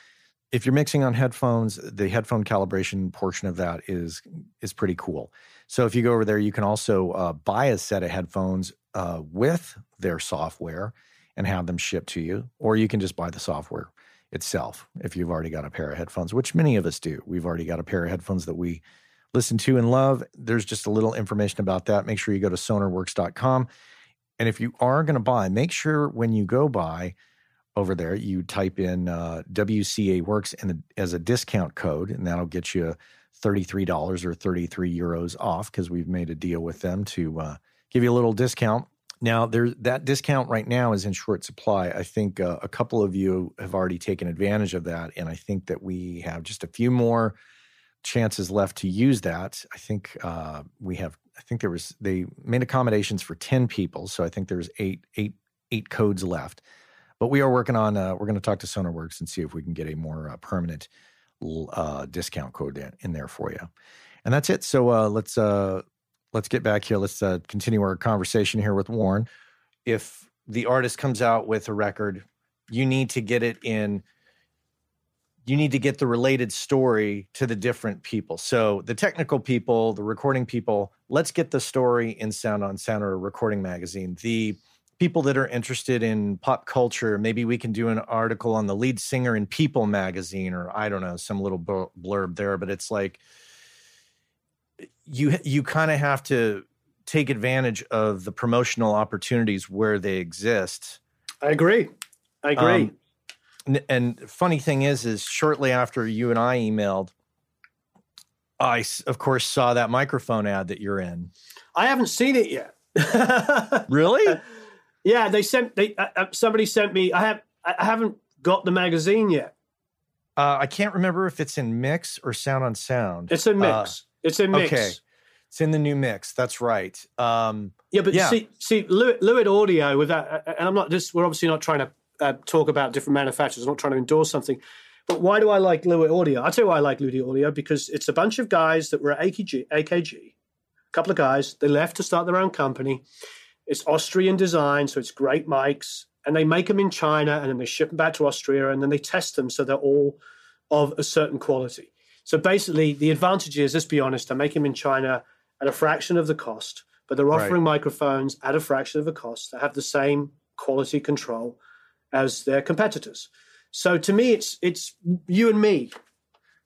S1: if you're mixing on headphones, the headphone calibration portion of that is is pretty cool. So if you go over there, you can also uh, buy a set of headphones uh, with their software and have them shipped to you, or you can just buy the software itself if you've already got a pair of headphones, which many of us do. We've already got a pair of headphones that we listen to and love. There's just a little information about that. Make sure you go to sonarworks.com. And if you are going to buy, make sure when you go buy, over there, you type in uh, WCA Works and as a discount code, and that'll get you $33 or 33 euros off because we've made a deal with them to uh, give you a little discount. Now, there's that discount right now is in short supply. I think uh, a couple of you have already taken advantage of that, and I think that we have just a few more chances left to use that. I think uh, we have. I think there was they made accommodations for ten people, so I think there's eight eight eight codes left. But we are working on. Uh, we're going to talk to SonarWorks and see if we can get a more uh, permanent uh, discount code in, in, there for you. And that's it. So uh, let's uh, let's get back here. Let's continue our conversation here with Warren. If the artist comes out with a record, you need to get it in you need to get the related story to the different people. So the technical people, the recording people, let's get the story in Sound on Sound or Recording Magazine. The people that are interested in pop culture, maybe we can do an article on the lead singer in People magazine, or I don't know, some little blurb there. But it's like you you kind of have to take advantage of the promotional opportunities where they exist.
S3: I agree. I agree. Um,
S1: And, and funny thing is, is shortly after you and I emailed, I of course saw that microphone ad that you're in.
S3: I haven't seen it yet.
S1: Really?
S3: yeah, they sent they uh, uh, somebody sent me. I have I haven't got the magazine yet.
S1: Uh, I can't remember if it's in mix or sound on sound.
S3: It's in mix. it's in mix.
S1: okay. It's in the new mix. That's right. Um,
S3: Yeah, but
S1: Yeah.
S3: see, see, Lewitt, Lewitt Audio with that, and I'm not just. We're obviously not trying to uh, talk about different manufacturers. I'm not trying to endorse something. But why do I like Lewitt Audio? I'll tell you why I like Lewitt Audio because it's a bunch of guys that were at AKG, AKG, a couple of guys. They left to start their own company. It's Austrian design, so it's great mics, and they make them in China, and then they ship them back to Austria, and then they test them so they're all of a certain quality. So basically, the advantage is, let's be honest, I make them in China at a fraction of the cost, but they're
S1: Right.
S3: offering microphones at a fraction of the cost that have the same quality control as their competitors. So to me, it's it's you and me.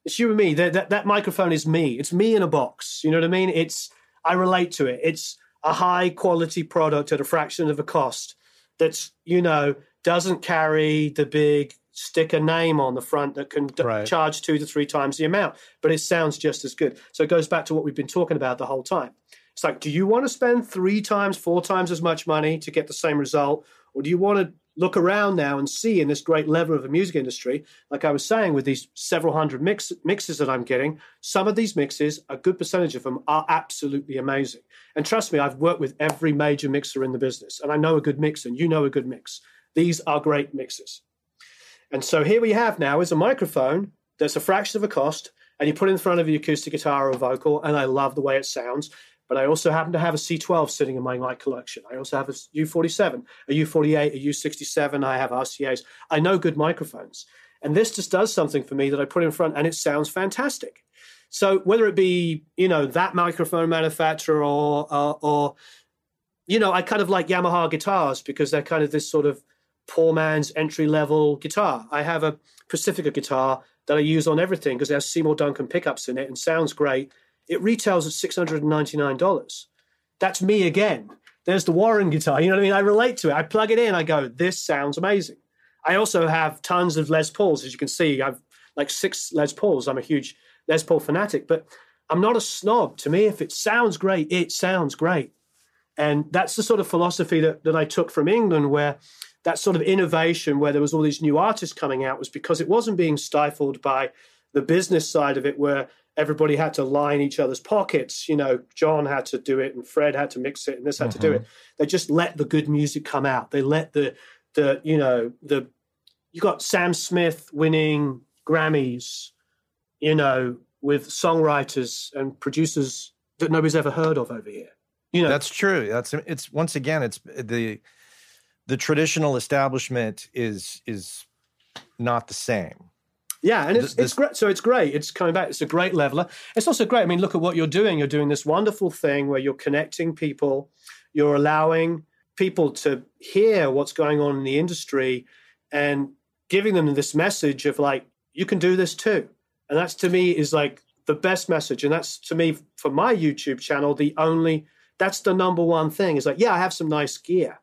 S3: It's you and me. That, that that microphone is me. It's me in a box. You know what I mean? It's I relate to it. It's a high quality product at a fraction of the cost. That's you know doesn't carry the big sticker name on the front that can d-
S1: Right.
S3: charge two to three times the amount, but it sounds just as good. So it goes back to what we've been talking about the whole time. It's like, do you want to spend three times, four times as much money to get the same result? Or do you want to look around now and see in this great lever of the music industry, like I was saying, with these several hundred mix, mixes that I'm getting, some of these mixes, a good percentage of them are absolutely amazing. And trust me, I've worked with every major mixer in the business, and I know a good mix, and you know a good mix. These are great mixes. And so here we have now is a microphone that's a fraction of a cost, and you put it in front of your acoustic guitar or vocal, and I love the way it sounds. But I also happen to have a C12 sitting in my mic collection. I also have a U47, a U48, a U67. I have RCAs. I know good microphones. And this just does something for me that I put in front, and it sounds fantastic. So whether it be, you know, that microphone manufacturer or, uh, or, you know, I kind of like Yamaha guitars because they're kind of this sort of poor man's entry level guitar. I have a Pacifica guitar that I use on everything because it has Seymour Duncan pickups in it and sounds great. It retails at six hundred and ninety nine dollars. That's me again. There's the Warren guitar. You know what I mean? I relate to it. I plug it in. I go, this sounds amazing. I also have tons of Les Pauls, as you can see. I've like six Les Pauls. I'm a huge Les Paul fanatic, but I'm not a snob. To me, if it sounds great, it sounds great. And that's the sort of philosophy that, that I took from England, where that sort of innovation, where there was all these new artists coming out, was because it wasn't being stifled by the business side of it, where everybody had to line each other's pockets. You know, John had to do it, and Fred had to mix it, and this had to do it. Mm-hmm. They just let the good music come out. They let the the you know the you got Sam Smith winning Grammys, you know, with songwriters and producers that nobody's ever heard of over here. You know,
S1: That's true. That's it's once again it's the the traditional establishment is is not the same.
S3: Yeah, and it's
S1: Th-
S3: it's great. So it's great. It's coming back. It's a great leveler. It's also great. I mean, look at what you're doing. You're doing this wonderful thing where you're connecting people. You're allowing people to hear what's going on in the industry, and giving them this message of like, you can do this too. And that's to me is like the best message. And that's to me for my YouTube channel the only. That's the number one thing. Is like, yeah, I have some nice gear,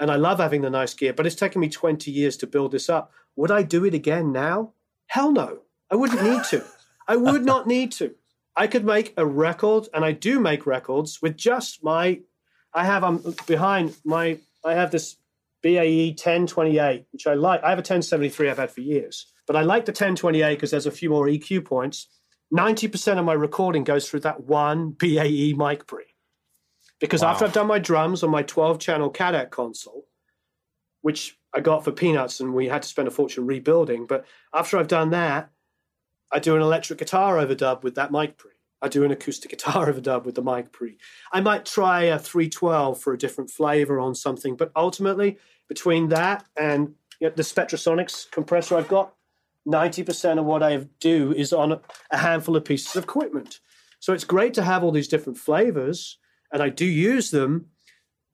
S3: and I love having the nice gear, but it's taken me 20 years to build this up. Would I do it again now? Hell no. I wouldn't need to. I would not need to. I could make a record, and I do make records with just my. I have um behind my. I have this BAE 1028, which I like. I have a 1073 I've had for years, but I like the 1028 because there's a few more EQ points. 90% of my recording goes through that one BAE mic pre. Because
S1: Wow.
S3: after I've done my drums on my 12 channel Cadet console, which I got for peanuts and we had to spend a fortune rebuilding. But after I've done that, I do an electric guitar overdub with that mic pre. I do an acoustic guitar overdub with the mic pre. I might try a 312 for a different flavor on something, but ultimately, between that and you know, the Spectrasonics compressor I've got, 90% of what I do is on a- handful of pieces of equipment. So it's great to have all these different flavors, and I do use them,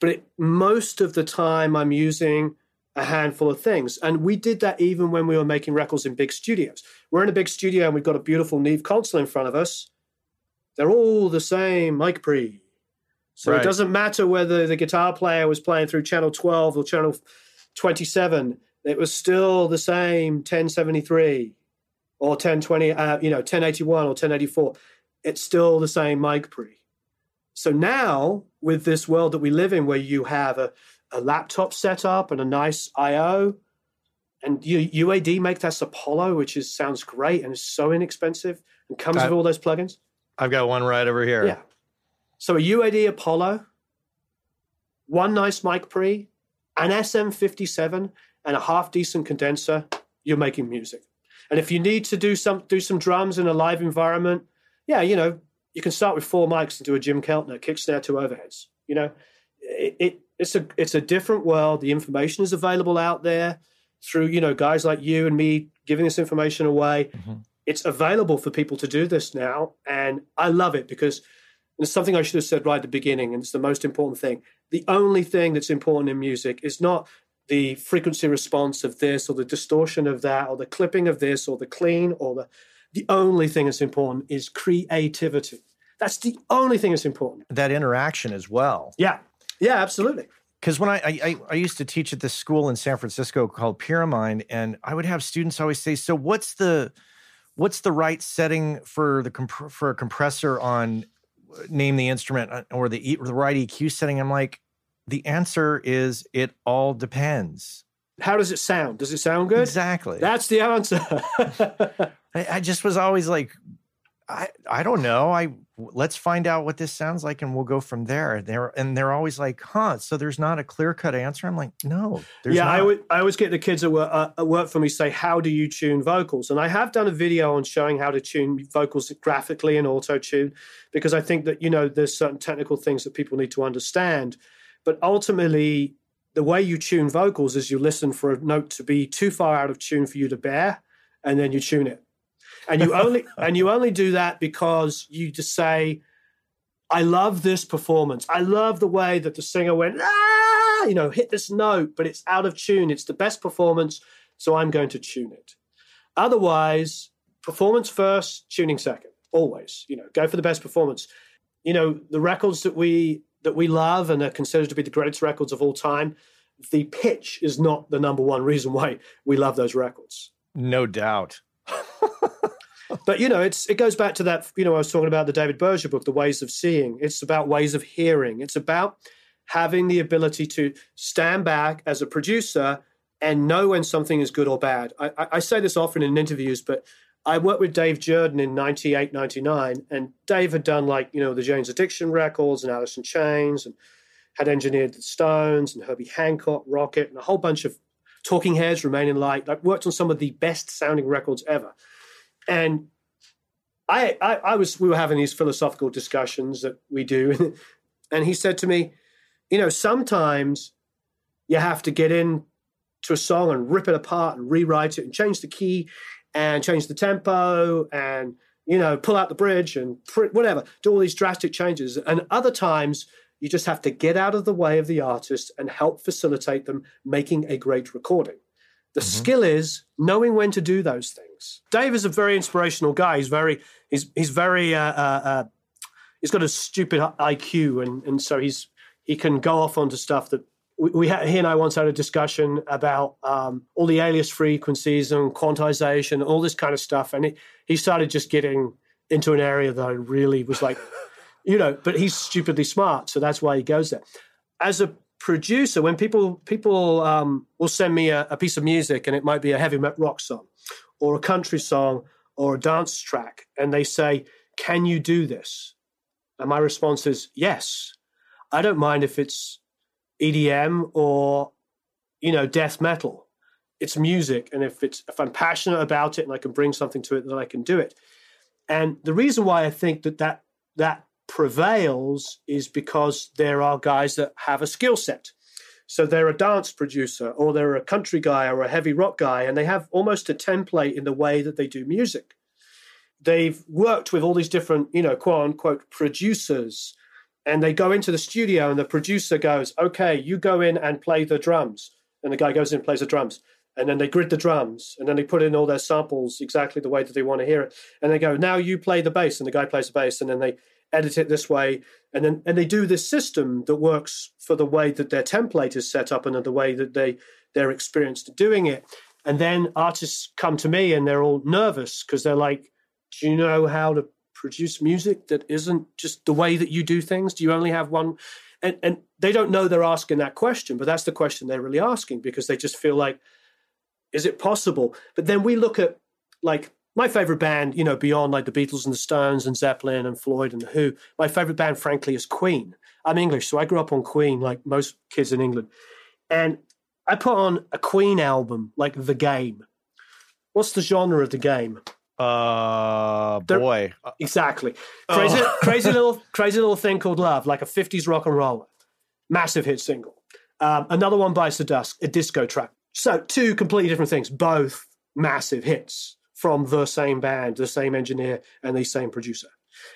S3: but it, most of the time I'm using a handful of things. And we did that even when we were making records in big studios. We're in a big studio and we've got a beautiful Neve console in front of us. They're all the same mic pre. So
S1: Right.
S3: it doesn't matter whether the guitar player was playing through channel 12 or channel 27. it was still the same 1073 or 1020, uh, you know, 1081 or 1084. It's still the same mic pre. So now, with this world that we live in, where you have a, a laptop setup and a nice I/O, and you, UAD make this Apollo, which is sounds great and is so inexpensive and comes
S1: I-
S3: with all those plugins.
S1: I've got one right over here.
S3: Yeah. So a UAD Apollo, one nice mic pre, an SM57, and a half decent condenser, you're making music. And if you need to do some do some drums in a live environment, yeah, you know, you can start with four mics and do a Jim Keltner, kick snare, two overheads. You know, it, it it's a it's a different world. The information is available out there through you know guys like you and me giving this information away.
S1: Mhm.
S3: It's available for people to do this now, and I love it because it's something I should have said right at the beginning, and it's the most important thing. The only thing that's important in music is not the frequency response of this or the distortion of that or the clipping of this or the clean or the the only thing that's important is creativity. That's the only thing that's important.
S1: That interaction as well.
S3: Yeah. Yeah, absolutely.
S1: because when I, I I- used to teach at this school in San Francisco called Pyramind, and I would have students always say, "So what's the what's the right setting for the comp- for a compressor on name the instrument uh, or the E- or the right EQ setting?" I'm like, the answer is it all depends.
S3: How does it sound? Does it sound good?
S1: Exactly.
S3: That's the answer.
S1: I, I just was always like, I I don't know. I let's find out what this sounds like, and we'll go from there. They're and they're always like, huh? So there's not a clear cut answer. I'm like, no. There's
S3: yeah,
S1: not.
S3: I would. I always get the kids that work, uh, work for me say, "How do you tune vocals?" And I have done a video on showing how to tune vocals graphically in auto tune, because I think that you know there's certain technical things that people need to understand. But ultimately, the way you tune vocals is you listen for a note to be too far out of tune for you to bear, and then you tune it. And you only and you only do that because you just say, "I love this performance. I love the way that the singer went." Ah, you know, hit this note, but it's out of tune. It's the best performance, so I'm going to tune it. Otherwise, performance first, tuning second. Always, you know, go for the best performance. You know, the records that we that we love and are considered to be the greatest records of all time, the pitch is not the number one reason why we love those records.
S1: no doubt.
S3: But you know, it's it goes back to that. You know, I was talking about the David Berger book, The Ways of Seeing. It's about ways of hearing. It's about having the ability to stand back as a producer and know when something is good or bad. I, I, I say this often in interviews, but I worked with Dave Jerden in 98, 99, and Dave had done like, you know, the Jane's Addiction records and Alice in Chains and had engineered the Stones and Herbie Hancock, Rockit, and a whole bunch of Talking Heads, Remain in Light, like worked on some of the best sounding records ever. And I, I, I was, we were having these philosophical discussions that we do. And he said to me, you know, sometimes you have to get in to a song and rip it apart and rewrite it and change the key and change the tempo and, you know, pull out the bridge and whatever, do all these drastic changes. And other times you just have to get out of the way of the artist and help facilitate them making a great recording. The skill is knowing when to do those things. Dave is a very inspirational guy. He's very, he's he's very, uh, uh, uh, he's got a stupid IQ, and and so he's he can go off onto stuff that we, we had, he and I once had a discussion about um, all the alias frequencies and quantization, all this kind of stuff, and he, he started just getting into an area that I really was like, you know, but he's stupidly smart, so that's why he goes there. As a producer, when people people um, will send me a, a piece of music, and it might be a heavy metal rock song, or a country song, or a dance track, and they say, "Can you do this?" And my response is, "Yes." I don't mind if it's EDM or you know death metal. It's music, and if it's if I'm passionate about it and I can bring something to it, then I can do it. And the reason why I think that that that prevails is because there are guys that have a skill set. So they're a dance producer, or they're a country guy, or a heavy rock guy, and they have almost a template in the way that they do music. They've worked with all these different, you know, quote unquote producers, and they go into the studio, and the producer goes, "Okay, you go in and play the drums," and the guy goes in and plays the drums, and then they grid the drums, and then they put in all their samples exactly the way that they want to hear it, and they go, "Now you play the bass," and the guy plays the bass, and then they edit it this way, and then and they do this system that works for the way that their template is set up and the way that they they're experienced doing it. And then artists come to me and they're all nervous because they're like, "Do you know how to produce music that isn't just the way that you do things? Do you only have one?" And and they don't know they're asking that question, but that's the question they're really asking because they just feel like, "Is it possible?" But then we look at like my favorite band, you know, beyond like the Beatles and the Stones and Zeppelin and Floyd and the Who, my favorite band, frankly, is Queen. I'm English, so I grew up on Queen, like most kids in England. And I put on a Queen album, like The Game. What's the genre of The Game?
S1: Uh, boy,
S3: exactly. Crazy, oh. crazy little, crazy little thing called Love, like a '50s rock and roller, massive hit single. Um, another one bites the dust, a disco track. So two completely different things, both massive hits from the same band, the same engineer, and the same producer.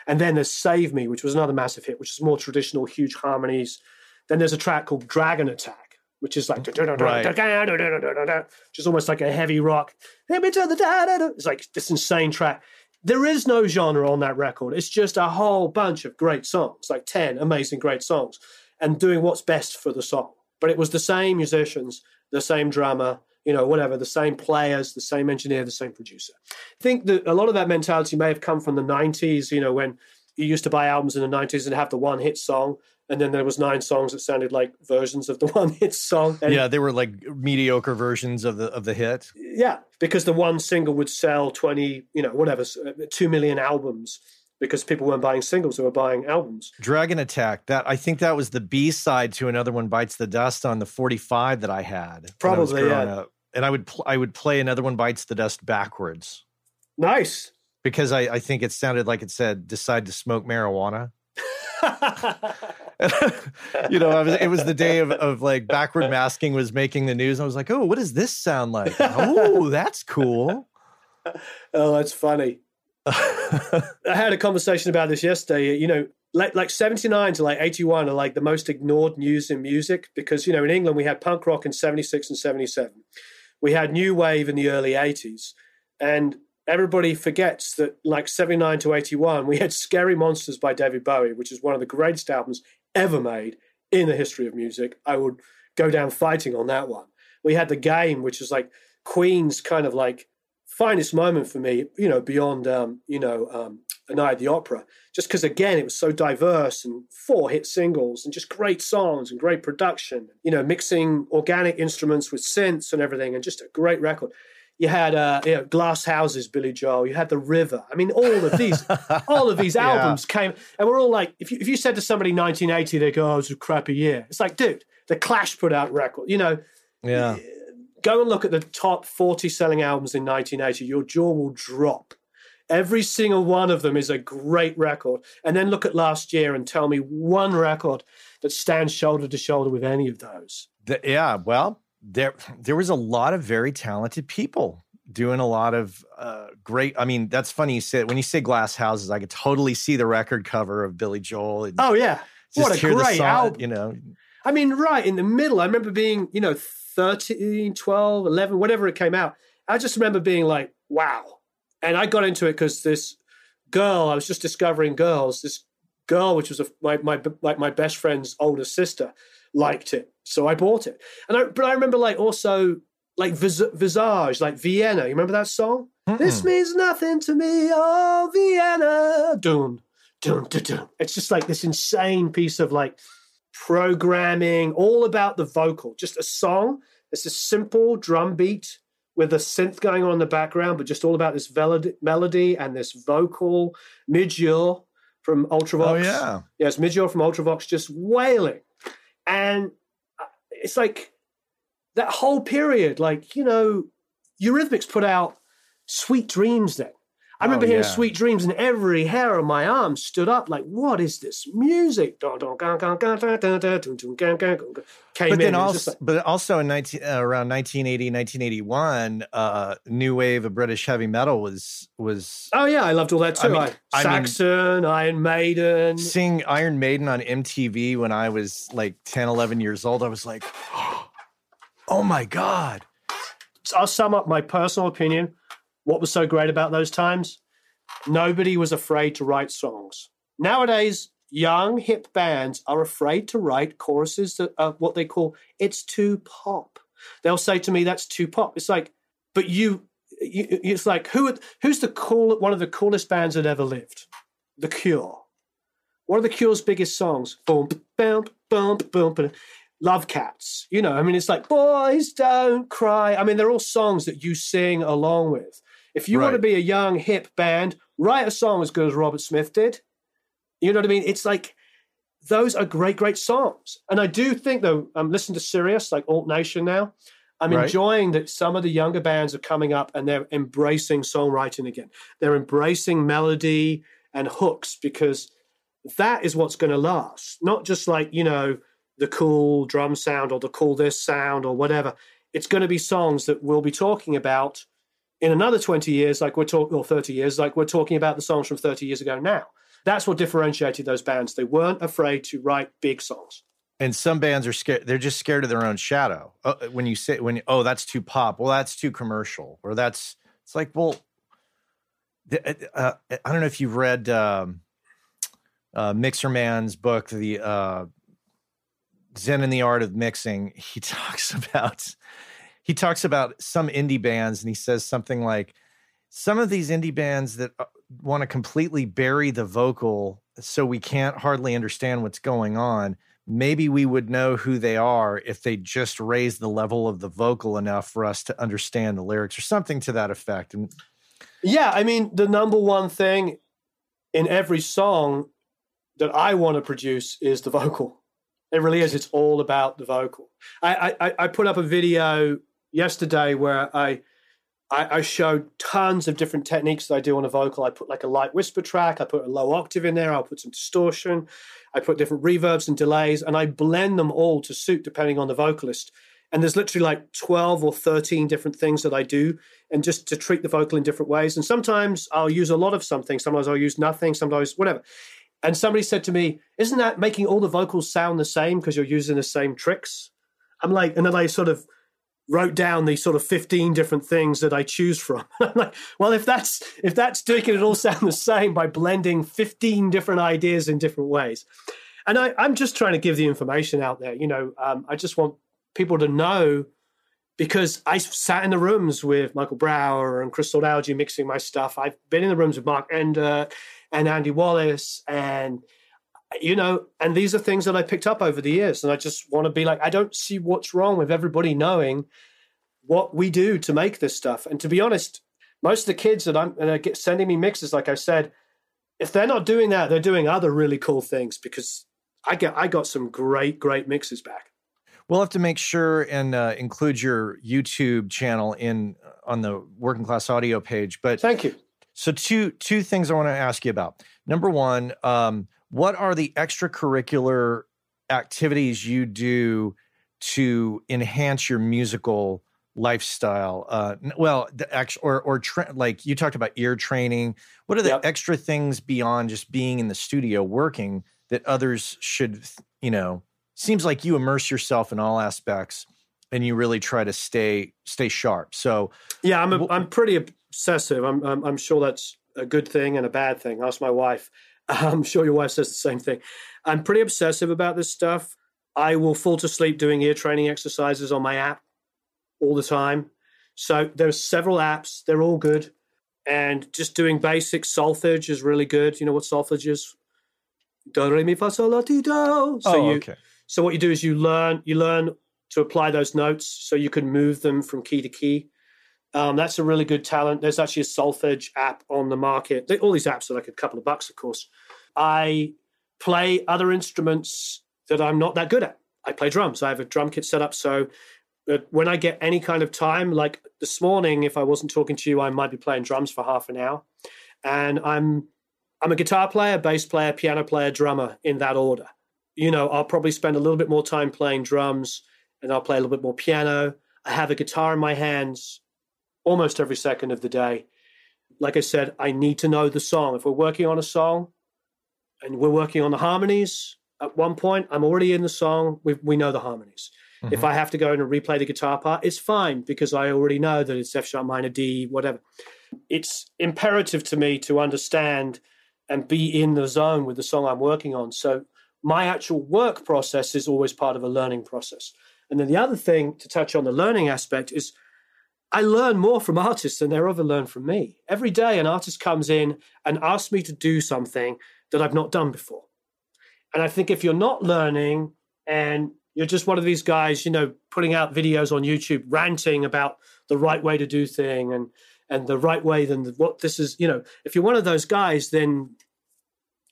S3: And then there's Save Me, which was another massive hit, which is more traditional, huge harmonies. Then there's a track called Dragon Attack, which is like, mm, right. which is almost like a heavy rock. It's like this insane track. There is no genre on that record. It's just a whole bunch of great songs, like 10 amazing great songs, and doing what's best for the song. But it was the same musicians, the same drummer, you know, whatever, the same players, the same engineer, the same producer. I think that a lot of that mentality may have come from the 90s, you know, when you used to buy albums in the 90s and have the one hit song and then there was nine songs that sounded like versions of the one hit song. And
S1: yeah, they were like mediocre versions of the of the hit.
S3: Yeah, because the one single would sell 20, you know, whatever, uh, 2 million albums because people weren't buying singles; they were buying albums.
S1: Dragon Attack. That I think that was the B side to another one bites the dust on the forty five that I had.
S3: Probably, I yeah.
S1: Up. And I would pl- I would play another one bites the dust backwards.
S3: Nice.
S1: Because I, I think it sounded like it said decide to smoke marijuana. you know, was, it was the day of, of like backward masking was making the news. I was like, oh, what does this sound like? oh, that's cool.
S3: Oh, that's funny. I had a conversation about this yesterday. You know, like like 79 to like 81 are like the most ignored news in music because you know in England we had punk rock in 76 and 77. We had new wave in the early 80s and everybody forgets that like 79 to 81 we had Scary Monsters by David Bowie which is one of the greatest albums ever made in the history of music. I would go down fighting on that one. We had The Game which is like Queen's kind of like finest moment for me, you know, beyond, um, you know, um, A Night at the Opera, just because, again, it was so diverse and four hit singles and just great songs and great production, you know, mixing organic instruments with synths and everything, and just a great record. You had uh, you know, Glass Houses, Billy Joel. You had The River. I mean, all of these, all of these albums yeah. came, and we're all like, if you, if you said to somebody 1980, they go, "Oh, it was a crappy year." It's like, dude, the Clash put out record. You know,
S1: yeah
S3: Go and look at the top 40 selling albums in 1980. Your jaw will drop. Every single one of them is a great record. And then look at last year and tell me one record that stands shoulder to shoulder with any of those.
S1: The, yeah, well, there there was a lot of very talented people doing a lot of uh, great. I mean, that's funny you say when you say Glass Houses, I could totally see the record cover of Billy Joel.
S3: oh yeah, what a great song, album!
S1: You know,
S3: I mean, right in the middle. I remember being, you know, 13, 12, 11, whatever it came out. I just remember being like, wow. And I got into it because this girl, I was just discovering girls, this girl, which was a, my, my, like my best friend's older sister, liked it. So I bought it. And I, but I remember like also like Vis- Visage, like Vienna. You remember that song? Mm-mm. This means nothing to me, oh Vienna. Dun, dun, dun, dun. It's just like this insane piece of like programming, all about the vocal. Just a song. It's a simple drum beat with a synth going on in the background, but just all about this melody and this vocal. Midge from Ultravox. Oh,
S1: yeah.
S3: Yes, Midge from Ultravox just wailing. And uh, it's like that whole period, like, you know, Eurythmics put out Sweet Dreams then. I remember oh, hearing yeah. Sweet Dreams and every hair on my arm stood up like, what is this music? Came but
S1: then also, like, but also in 19, uh, around 1980, 1981, uh, new wave of British heavy metal was was.
S3: Oh yeah, I loved all that too. I mean, I, Saxon, mean, Iron Maiden.
S1: Seeing Iron Maiden on MTV when I was like 10, 11 years old, I was like, oh my god.
S3: So I'll sum up my personal opinion what was so great about those times? Nobody was afraid to write songs. Nowadays, young hip bands are afraid to write choruses that are what they call it's too pop. They'll say to me, "That's too pop." It's like, but you, you it's like who who's the cool one of the coolest bands that ever lived? The Cure. What are the Cure's biggest songs? Boom, boom, boom, boom, boom. Love Cats. You know, I mean, it's like Boys Don't Cry. I mean, they're all songs that you sing along with. If you right. want to be a young hip band, write a song as good as Robert Smith did. You know what I mean? It's like those are great, great songs. And I do think, though, I'm listening to Sirius, like Alt Nation now. I'm right. enjoying that some of the younger bands are coming up and they're embracing songwriting again. They're embracing melody and hooks because that is what's going to last. Not just like, you know, the cool drum sound or the cool this sound or whatever. It's going to be songs that we'll be talking about in another 20 years, like we're talking, or 30 years, like we're talking about the songs from 30 years ago now. That's what differentiated those bands. They weren't afraid to write big songs.
S1: And some bands are scared. They're just scared of their own shadow. Uh, when you say, when, oh, that's too pop. Well, that's too commercial. Or that's, it's like, well, uh, uh I don't know if you've read um, uh, Mixerman's book, the uh, Zen and the Art of Mixing. He talks about, he talks about some indie bands and he says something like, some of these indie bands that uh, want to completely bury the vocal so we can't hardly understand what's going on maybe we would know who they are if they just raised the level of the vocal enough for us to understand the lyrics or something to that effect. And
S3: yeah i mean the number one thing in every song that i want to produce is the vocal. It really is. It's all about the vocal. I i, I put up a video yesterday where i I, I showed tons of different techniques that I do on a vocal. I put like a light whisper track, I put a low octave in there, I'll put some distortion, I put different reverbs and delays, and I blend them all to suit depending on the vocalist. And there's literally like 12 or 13 different things that I do, and just to treat the vocal in different ways. And sometimes I'll use a lot of something, sometimes I'll use nothing, sometimes whatever. And somebody said to me, Isn't that making all the vocals sound the same because you're using the same tricks? I'm like, and then I sort of wrote down these sort of 15 different things that I choose from. I'm like, well, if that's if that's making it all sound the same by blending 15 different ideas in different ways. And I, am just trying to give the information out there. You know, um, I just want people to know because I sat in the rooms with Michael Brauer and Chris Lord-Alge mixing my stuff. I've been in the rooms with Mark Endert and Andy Wallace and you know, and these are things that I picked up over the years. And I just want to be like, I don't see what's wrong with everybody knowing what we do to make this stuff. And to be honest, most of the kids that I'm get sending me mixes, like I said, if they're not doing that, they're doing other really cool things because I get I got some great great mixes back.
S1: We'll have to make sure and uh, include your YouTube channel in uh, on the Working Class Audio page. But
S3: thank you.
S1: So two two things I want to ask you about. Number one, um, what are the extracurricular activities you do to enhance your musical lifestyle? Uh well the ex or or tra- like you talked about ear training. What are the yep. extra things beyond just being in the studio working that others should you know seems like you immerse yourself in all aspects and you really try to stay stay sharp. So
S3: yeah i'm a, i'm pretty obsessive. I'm, I'm i'm sure that's a good thing and a bad thing. Ask my wife I'm sure your wife says the same thing. I'm pretty obsessive about this stuff. I will fall to sleep doing ear training exercises on my app all the time. So there's several apps. They're all good. And just doing basic solfege is really good. You know what solfege is? Do re mi fa sol la ti do. So
S1: oh,
S3: you,
S1: okay.
S3: So what you do is you learn you learn to apply those notes so you can move them from key to key. Um, that's a really good talent. There's actually a solfege app on the market. All these apps are like a couple of bucks, of course. I play other instruments that I'm not that good at. I play drums. I have a drum kit set up. So uh, when I get any kind of time, like this morning, if I wasn't talking to you, I might be playing drums for half an hour. And I'm I'm a guitar player, bass player, piano player, drummer in that order. You know, I'll probably spend a little bit more time playing drums and I'll play a little bit more piano. I have a guitar in my hands almost every second of the day. Like I said, I need to know the song. If we're working on a song and we're working on the harmonies, at one point I'm already in the song. We, we know the harmonies. Mm-hmm. If I have to go in and replay the guitar part, it's fine because I already know that it's F sharp minor D, whatever. It's imperative to me to understand and be in the zone with the song I'm working on. So my actual work process is always part of a learning process. And then the other thing to touch on the learning aspect is I learn more from artists than they're ever learn from me. Every day, an artist comes in and asks me to do something that I've not done before. And I think if you're not learning and you're just one of these guys, you know, putting out videos on YouTube, ranting about the right way to do thing and and the right way, then what this is, you know, if you're one of those guys, then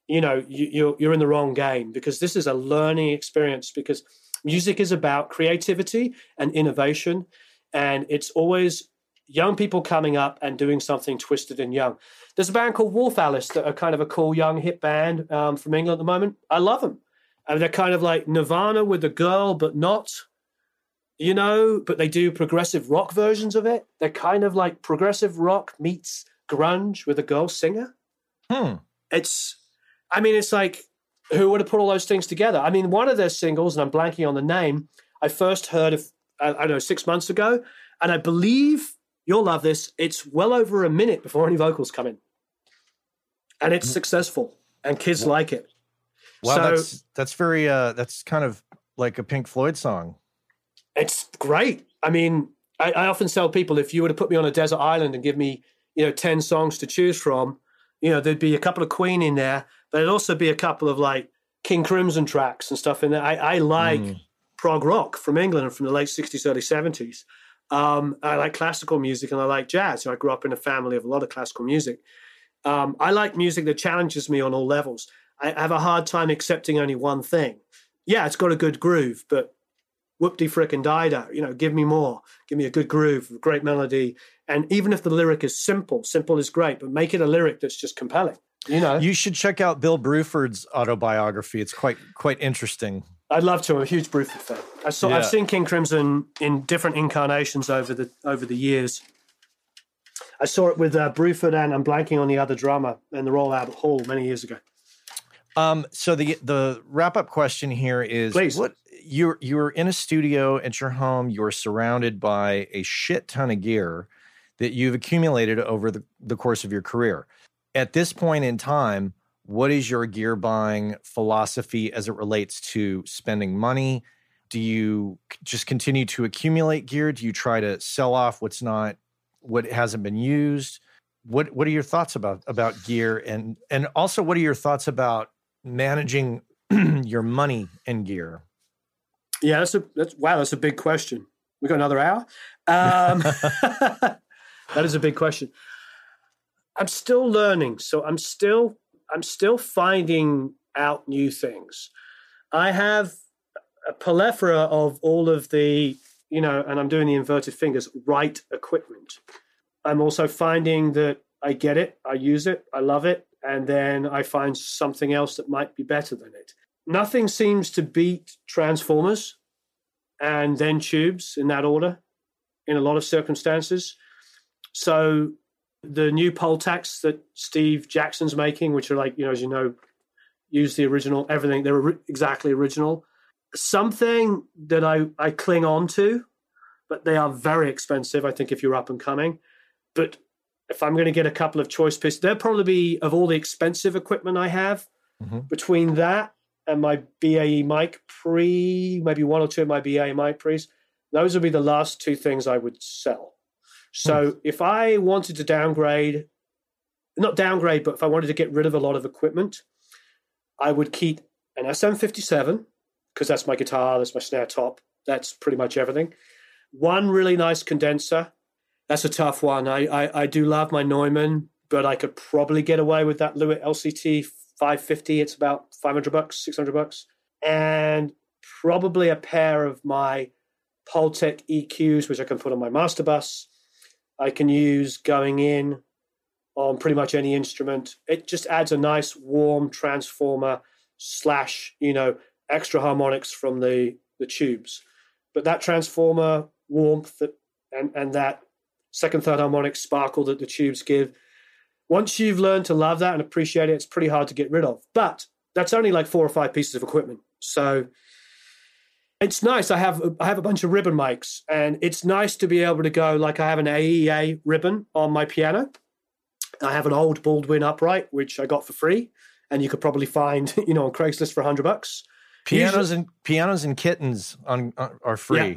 S3: you know you, you're you're in the wrong game because this is a learning experience because music is about creativity and innovation and it's always young people coming up and doing something twisted and young. There's a band called Wolf Alice that are kind of a cool young hip band um, from England at the moment. I love them. And they're kind of like Nirvana with a girl, but not, you know, but they do progressive rock versions of it. They're kind of like progressive rock meets grunge with a girl singer.
S1: Hmm.
S3: It's, I mean, it's like, who would have put all those things together? I mean, one of their singles, and I'm blanking on the name, I first heard of I, don't know, six months ago. And I believe you'll love this. It's well over a minute before any vocals come in. And it's mm. successful and kids like it.
S1: Wow, so, that's that's very uh that's kind of like a Pink Floyd song.
S3: It's great. I mean, I, I often tell people if you were to put me on a desert island and give me, you know, 10 songs to choose from, you know, there'd be a couple of Queen in there, but it'd also be a couple of like King Crimson tracks and stuff in there. I, I like mm prog rock from England from the late 60s, early 70s. Um, I like classical music and I like jazz. I grew up in a family of a lot of classical music. Um, I like music that challenges me on all levels. I have a hard time accepting only one thing. Yeah, it's got a good groove, but whoop-de frickin' dido, you know, give me more. Give me a good groove, great melody. And even if the lyric is simple, simple is great, but make it a lyric that's just compelling. You know,
S1: you should check out Bill Bruford's autobiography. It's quite quite interesting.
S3: I'd love to. I'm a huge Bruford fan. I saw. Yeah. I've seen King Crimson in different incarnations over the over the years. I saw it with uh, Bruford and I'm blanking on the other drummer in the Royal Albert Hall many years ago.
S1: Um, so the the wrap up question here is:
S3: Please.
S1: What you're you're in a studio at your home. You're surrounded by a shit ton of gear that you've accumulated over the, the course of your career. At this point in time, what is your gear buying philosophy as it relates to spending money? Do you just continue to accumulate gear? Do you try to sell off what's not what hasn't been used? What what are your thoughts about about gear and and also what are your thoughts about managing your money and gear?
S3: Yeah, that's a that's wow, that's a big question. We got another hour. Um, that is a big question. I'm still learning, so I'm still I'm still finding out new things. I have a plethora of all of the, you know, and I'm doing the inverted fingers, right equipment. I'm also finding that I get it, I use it, I love it, and then I find something else that might be better than it. Nothing seems to beat transformers and then tubes in that order in a lot of circumstances. So the new Pultecs that Steve Jackson's making, which are like, you know, as you know, use the original, everything, they're exactly original. Something that I, I cling on to, but they are very expensive, I think, if you're up and coming. But if I'm going to get a couple of choice pieces, they'll probably be of all the expensive equipment I have, mm-hmm. between that and my BAE mic pre, maybe one or two of my BAE mic pre's, those would be the last two things I would sell. So hmm. if I wanted to downgrade, not downgrade, but if I wanted to get rid of a lot of equipment, I would keep an SM57 because that's my guitar, that's my snare top, that's pretty much everything. One really nice condenser. That's a tough one. I, I, I do love my Neumann, but I could probably get away with that Lewitt LCT 550. It's about 500 bucks, 600 bucks. And probably a pair of my Pultec EQs, which I can put on my master bus I can use going in on pretty much any instrument. It just adds a nice warm transformer slash, you know, extra harmonics from the the tubes. But that transformer warmth that, and and that second third harmonic sparkle that the tubes give, once you've learned to love that and appreciate it, it's pretty hard to get rid of. But that's only like four or five pieces of equipment. So it's nice. I have I have a bunch of ribbon mics, and it's nice to be able to go like I have an AEA ribbon on my piano, I have an old Baldwin upright, which I got for free, and you could probably find, you know, on Craigslist for hundred bucks.
S1: Pianos and pianos and kittens on, uh, are free. yeah.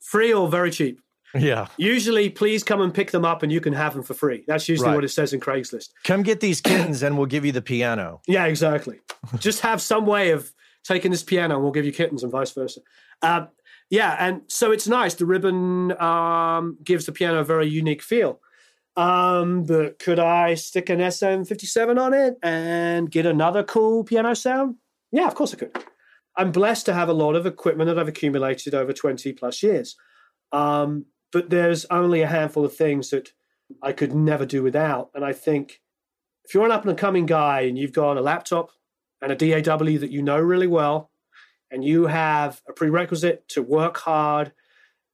S3: Free or very cheap.
S1: Yeah.
S3: Usually, please come and pick them up, and you can have them for free. That's usually
S1: Right.
S3: what it says in Craigslist.
S1: Come get these kittens and we'll give you the piano.
S3: Yeah, exactly. Just have some way of taking this piano, and we'll give you kittens, and vice versa. Um, yeah, and so it's nice. The ribbon um, gives the piano a very unique feel. Um, but could I stick an SM57 on it and get another cool piano sound? Yeah, of course I could. I'm blessed to have a lot of equipment that I've accumulated over 20 plus years. Um, but there's only a handful of things that I could never do without. And I think if you're an up and coming guy and you've got a laptop and a DAW that you know really well, and you have a prerequisite to work hard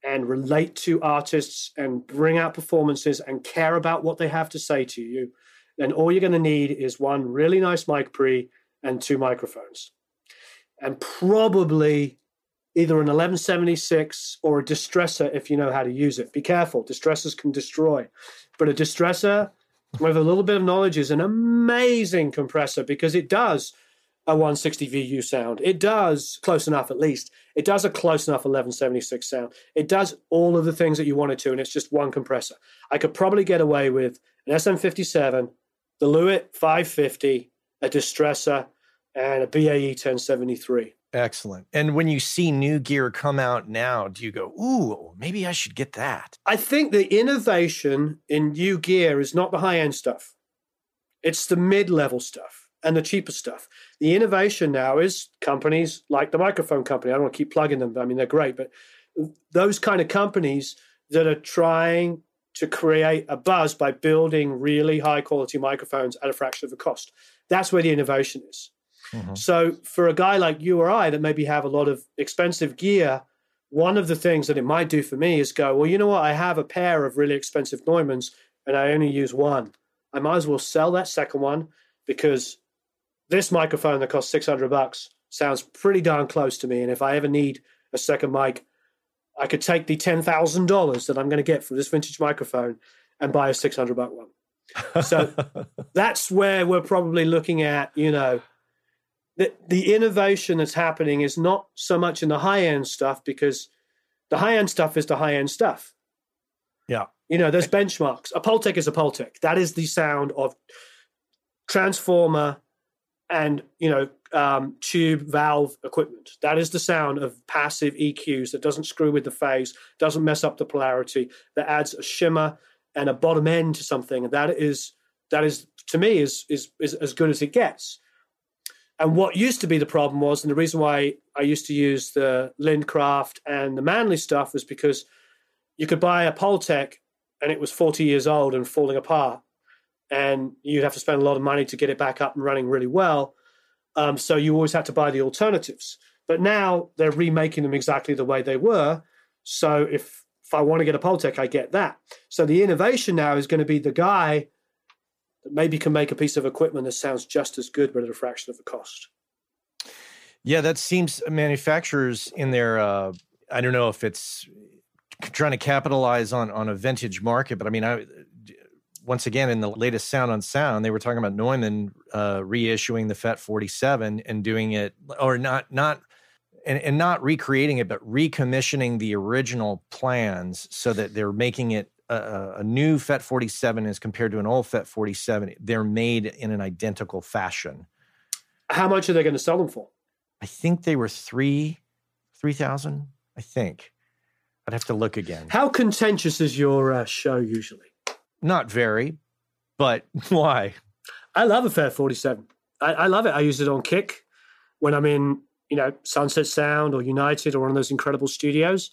S3: and relate to artists and bring out performances and care about what they have to say to you, then all you're going to need is one really nice mic pre and two microphones. And probably either an 1176 or a distressor if you know how to use it. Be careful, distressors can destroy. But a distressor with a little bit of knowledge is an amazing compressor because it does a 160 VU sound. It does close enough at least. It does a close enough 1176 sound. It does all of the things that you want it to, and it's just one compressor. I could probably get away with an SM57, the Lewitt 550, a distressor, and a BAE 1073.
S1: Excellent. And when you see new gear come out now, do you go, ooh, maybe I should get that?
S3: I think the innovation in new gear is not the high end stuff. It's the mid level stuff and the cheaper stuff. The innovation now is companies like the microphone company. I don't want to keep plugging them. I mean, they're great, but those kind of companies that are trying to create a buzz by building really high quality microphones at a fraction of the cost. That's where the innovation is.
S1: Mhm.
S3: So for a guy like you or I that maybe have a lot of expensive gear, one of the things that it might do for me is go, well, you know what? I have a pair of really expensive Neumanns and I only use one. I might as well sell that second one because this microphone that costs 600 bucks sounds pretty darn close to me. And if I ever need a second mic, I could take the $10,000 that I'm going to get from this vintage microphone and buy a 600 buck one. So that's where we're probably looking at, you know, the, the innovation that's happening is not so much in the high end stuff because the high end stuff is the high end stuff.
S1: Yeah.
S3: You know, there's benchmarks. A Pultec is a Pultec. That is the sound of transformer and, you know, um, tube valve equipment. That is the sound of passive EQs that doesn't screw with the phase, doesn't mess up the polarity, that adds a shimmer and a bottom end to something. And that is that is to me is is is as good as it gets. And what used to be the problem was, and the reason why I used to use the Lindcraft and the Manley stuff was because you could buy a Pultec and it was 40 years old and falling apart. And you'd have to spend a lot of money to get it back up and running really well. Um, so you always had to buy the alternatives. But now they're remaking them exactly the way they were. So if if I want to get a Pultec, I get that. So the innovation now is going to be the guy that maybe can make a piece of equipment that sounds just as good, but at a fraction of the cost.
S1: Yeah, that seems manufacturers in their. Uh, I don't know if it's trying to capitalize on on a vintage market, but I mean, I once again in the latest Sound on Sound, they were talking about Neumann uh, reissuing the FET 47 and doing it, or not not. And, and not recreating it, but recommissioning the original plans so that they're making it a, a new FET 47 as compared to an old FET 47. They're made in an identical fashion.
S3: How much are they going to sell them for?
S1: I think they were three, three thousand. I think. I'd have to look again.
S3: How contentious is your uh, show usually?
S1: Not very, but why?
S3: I love a FET 47. I, I love it. I use it on kick when I'm in, you know, Sunset Sound or United or one of those incredible studios.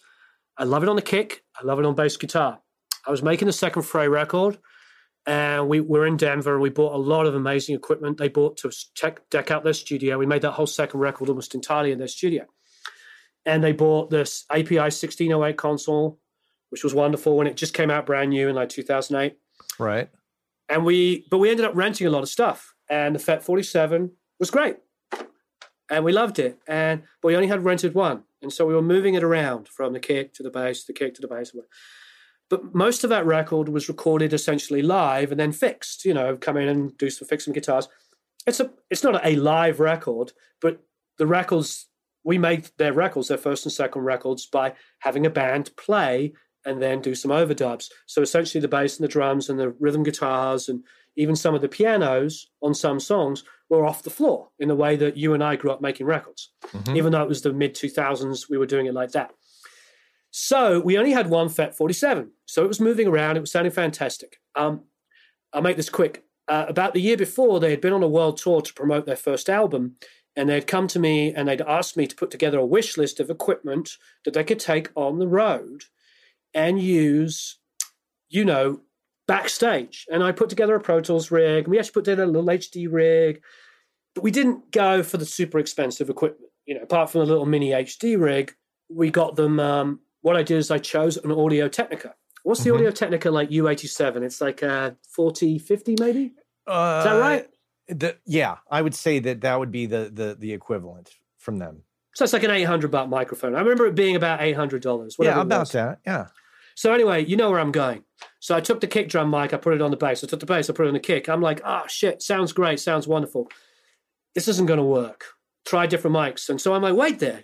S3: I love it on the kick. I love it on bass guitar. I was making the second Fray record and we were in Denver we bought a lot of amazing equipment they bought to check, deck out their studio. We made that whole second record almost entirely in their studio. And they bought this API 1608 console, which was wonderful when it just came out brand new in like 2008
S1: Right.
S3: and we but we ended up renting a lot of stuff and the fet 47 was great and we loved it and but we only had rented one and so we were moving it around from the kick to the bass the kick to the bass But most of that record was recorded essentially live and then fixed. You know, come in and do some fix some guitars. It's a it's not a live record, but the records we made their records, their first and second records, by having a band play and then do some overdubs. So essentially, the bass and the drums and the rhythm guitars and even some of the pianos on some songs were off the floor in the way that you and I grew up making records. Mm-hmm. Even though it was the mid 2000s, we were doing it like that. So we only had one FET 47. So it was moving around. It was sounding fantastic. Um, I'll make this quick. Uh, about the year before, they had been on a world tour to promote their first album. And they'd come to me and they'd asked me to put together a wish list of equipment that they could take on the road and use, you know, backstage. And I put together a Pro Tools rig. And we actually put together a little HD rig, but we didn't go for the super expensive equipment. You know, apart from a little mini HD rig, we got them. Um, what I did is I chose an Audio Technica. What's the mm-hmm. Audio Technica like U87? It's like a 40, 50 maybe? Uh, is that right?
S1: The, yeah, I would say that that would be the the the equivalent from them.
S3: So it's like an eight hundred baht microphone. I remember it being about eight hundred dollars.
S1: Yeah, about that. Yeah.
S3: So anyway, you know where I'm going. So I took the kick drum mic, I put it on the bass. I took the bass, I put it on the kick. I'm like, ah, oh, shit, sounds great, sounds wonderful. This isn't going to work. Try different mics. And so I'm like, wait there.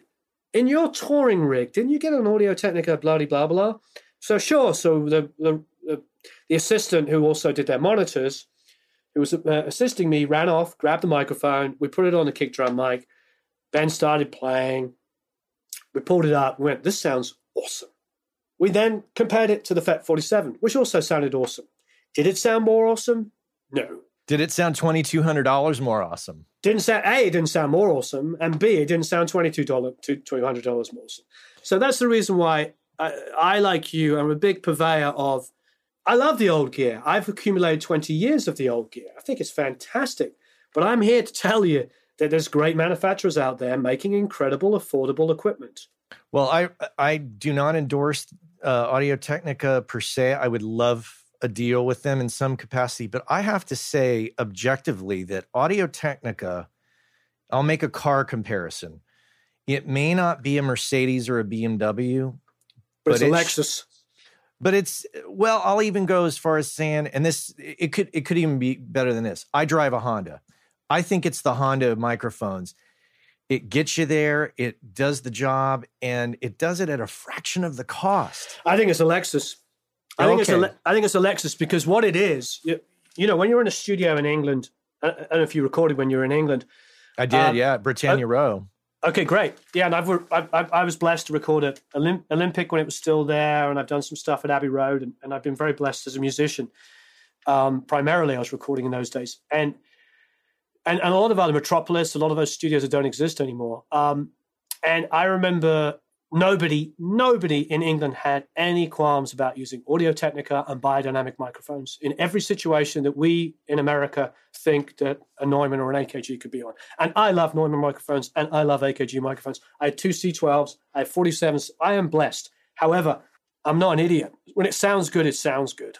S3: In your touring rig, didn't you get an Audio Technica, blah, blah, blah? So sure. So the, the, the, the assistant who also did their monitors, who was uh, assisting me, ran off, grabbed the microphone. We put it on the kick drum mic. Ben started playing. We pulled it up. We went, this sounds awesome. We then compared it to the FET 47, which also sounded awesome. Did it sound more awesome? No.
S1: Did it sound $2,200 more awesome?
S3: Didn't sound, A, it didn't sound more awesome, and B, it didn't sound $22, $2,200 more awesome. So that's the reason why I, I, like you, I'm a big purveyor of I love the old gear. I've accumulated 20 years of the old gear. I think it's fantastic. But I'm here to tell you that there's great manufacturers out there making incredible, affordable equipment.
S1: Well, I I do not endorse uh, Audio Technica per se. I would love a deal with them in some capacity, but I have to say objectively that Audio Technica. I'll make a car comparison. It may not be a Mercedes or a BMW,
S3: but, but it's a Lexus
S1: but it's well i'll even go as far as saying and this it could it could even be better than this i drive a honda i think it's the honda microphones it gets you there it does the job and it does it at a fraction of the cost
S3: i think it's a lexus i think okay. it's a i think it's a lexus because what it is you, you, know when you're in a studio in england i don't know if you recorded when you were in england
S1: i did um, yeah britannia uh, row
S3: Okay, great. Yeah, and I've, I, I was blessed to record at Olymp- Olympic when it was still there, and I've done some stuff at Abbey Road, and, and I've been very blessed as a musician. Um, primarily, I was recording in those days, and and, and a lot of other Metropolis, a lot of those studios that don't exist anymore. Um, and I remember nobody, nobody in England had any qualms about using Audio Technica and Beyerdynamic microphones in every situation that we in America think that a Neumann or an AKG could be on. And I love Neumann microphones and I love AKG microphones. I had two C12s, I have 47s. I am blessed. However, I'm not an idiot. When it sounds good, it sounds good.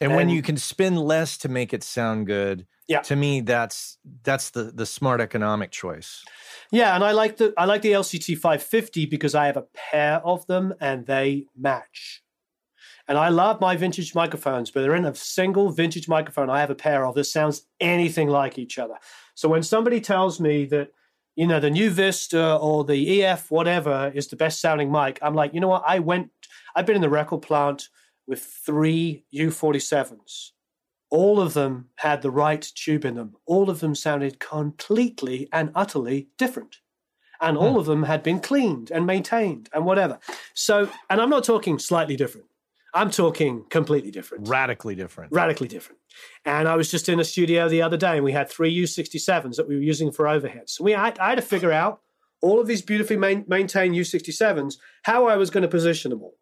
S1: And, and when you can spend less to make it sound good,
S3: yeah.
S1: to me that's that's the the smart economic choice.
S3: Yeah, and I like the I like the LCT 550 because I have a pair of them and they match. And I love my vintage microphones, but they're in a single vintage microphone I have a pair of that sounds anything like each other. So when somebody tells me that, you know, the new Vista or the EF whatever is the best sounding mic, I'm like, you know what? I went, I've been in the record plant with three U47s all of them had the right tube in them. All of them sounded completely and utterly different. And all hmm. of them had been cleaned and maintained and whatever. So, and I'm not talking slightly different. I'm talking completely different.
S1: Radically different.
S3: Radically different. And I was just in a studio the other day and we had three U67s that we were using for overheads. So we, I, I had to figure out all of these beautifully main, maintained U67s, how I was going to position them all.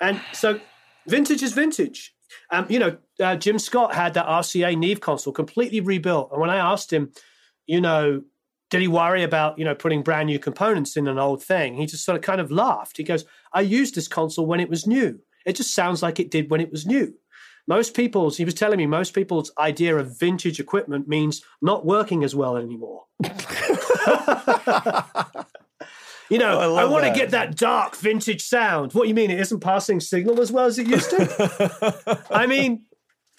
S3: And so vintage is vintage. Um, you know, uh, Jim Scott had that RCA Neve console completely rebuilt. And when I asked him, you know, did he worry about, you know, putting brand new components in an old thing? He just sort of kind of laughed. He goes, I used this console when it was new. It just sounds like it did when it was new. Most people's, he was telling me, most people's idea of vintage equipment means not working as well anymore. You know,
S1: Oh, I
S3: I, want to get that dark vintage sound. What do you mean? It isn't passing signal as well as it used to? I mean,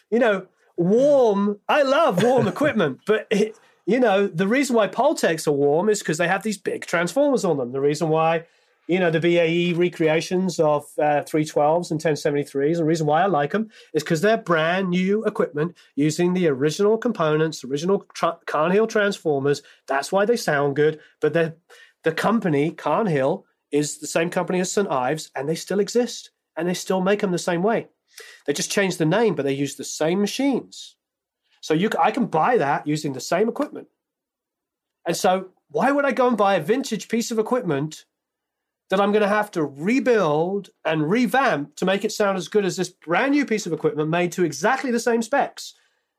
S3: you know, warm. I love warm equipment, but it, you know, the reason why Pultecs are warm is because they have these big transformers on them. The reason why, you know, the BAE recreations of uh, 312s and 1073s, the reason why I like them is because they're brand new equipment using the original components, original tra- Carnhill transformers. That's why they sound good. But the the company Carnhill is the same company as St Ives, and they still exist, and they still make them the same way. They just changed the name, but they use the same machines. So you, I can buy that using the same equipment. And so, why would I go and buy a vintage piece of equipment that I'm going to have to rebuild and revamp to make it sound as good as this brand new piece of equipment made to exactly the same specs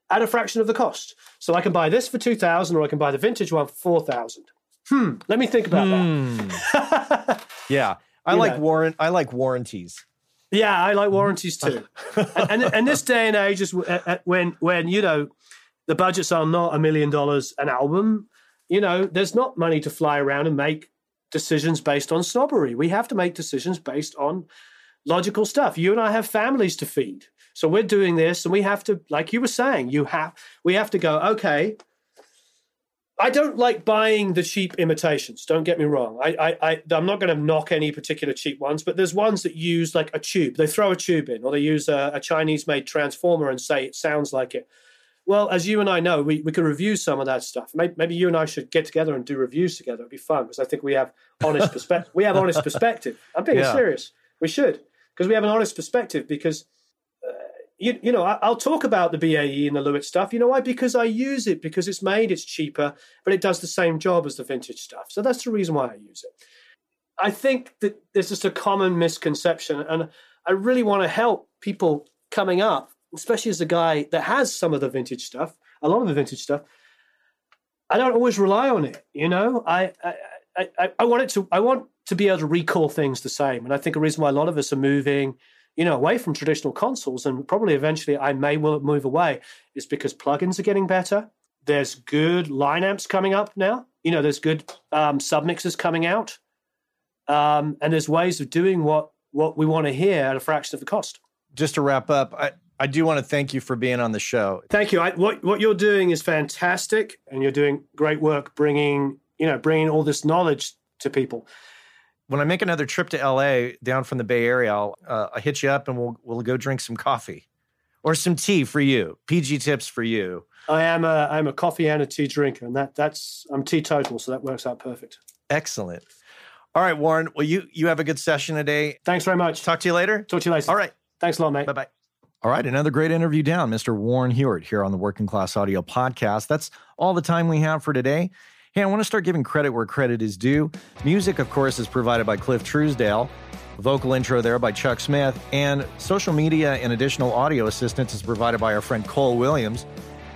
S3: at a fraction of the cost? So I can buy this for two thousand, or I can buy the vintage one for four thousand. Hmm. Let me think about that.
S1: yeah. I
S3: You
S1: like
S3: know.
S1: warrant. I like warranties.
S3: Yeah, I like warranties too. and, and and this day and age is uh, uh, when when you know the budgets are not a million dollars an album. You know, there's not money to fly around and make decisions based on snobbery. We have to make decisions based on logical stuff. You and I have families to feed, so we're doing this, and we have to, like you were saying, you have we have to go. Okay, I don't like buying the cheap imitations. Don't get me wrong. I, I, I I'm not going to knock any particular cheap ones, but there's ones that use like a tube. They throw a tube in, or they use a, a Chinese-made transformer and say it sounds like it. Well, as you and I know, we, we can review some of that stuff. Maybe, maybe you and I should get together and do reviews together. It'd be fun because I think we have honest perspective. We have honest perspective. I'm being
S1: Yeah.
S3: serious. We should because we have an honest perspective because you, you know, I, I'll talk about the BAE and the Lewitt stuff. You know why? Because I use it because it's made, it's cheaper, but it does the same job as the vintage stuff. So that's the reason why I use it. I think that there's just a common misconception, and I really want to help people coming up, especially as a guy that has some of the vintage stuff, a lot of the vintage stuff. I don't always rely on it. You know, I I, I, I- I want it to I want to be able to recall things the same, and I think a reason why a lot of us are moving you know, away from traditional consoles, and probably eventually I may will move away, is because plugins are getting better. There's good line amps coming up now. You know, there's good um, submixers coming out, um, and there's ways of doing what what we want to hear at a fraction of the cost.
S1: Just to wrap up, I, I do want to thank you for being on the show.
S3: Thank you. I, what what you're doing is fantastic, and you're doing great work bringing you know bringing all this knowledge to people.
S1: When I make another trip to LA down from the Bay Area, I'll, uh, I'll hit you up and we'll we'll go drink some coffee or some tea for you. PG tips for you.
S3: I am a I'm a coffee and a tea drinker, and that that's I'm teetotal, so that works out perfect.
S1: Excellent. All right, Warren. Well, you you have a good session today.
S3: Thanks very much.
S1: Talk to you later.
S3: Talk to you later.
S1: All right.
S3: Thanks a lot, mate.
S1: Bye bye. All right, another great interview down, Mr. Warren Huart here on the Working Class Audio Podcast. That's all the time we have for today. Hey, I want to start giving credit where credit is due. Music, of course, is provided by Cliff Truesdale. Vocal intro there by Chuck Smith. And social media and additional audio assistance is provided by our friend Cole Williams.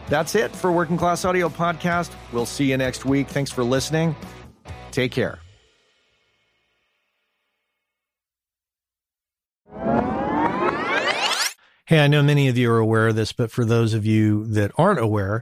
S1: That's it for Working Class Audio Podcast. We'll see you next week. Thanks for listening. Take care. Hey, I know many of you are aware of this, but for those of you that aren't aware,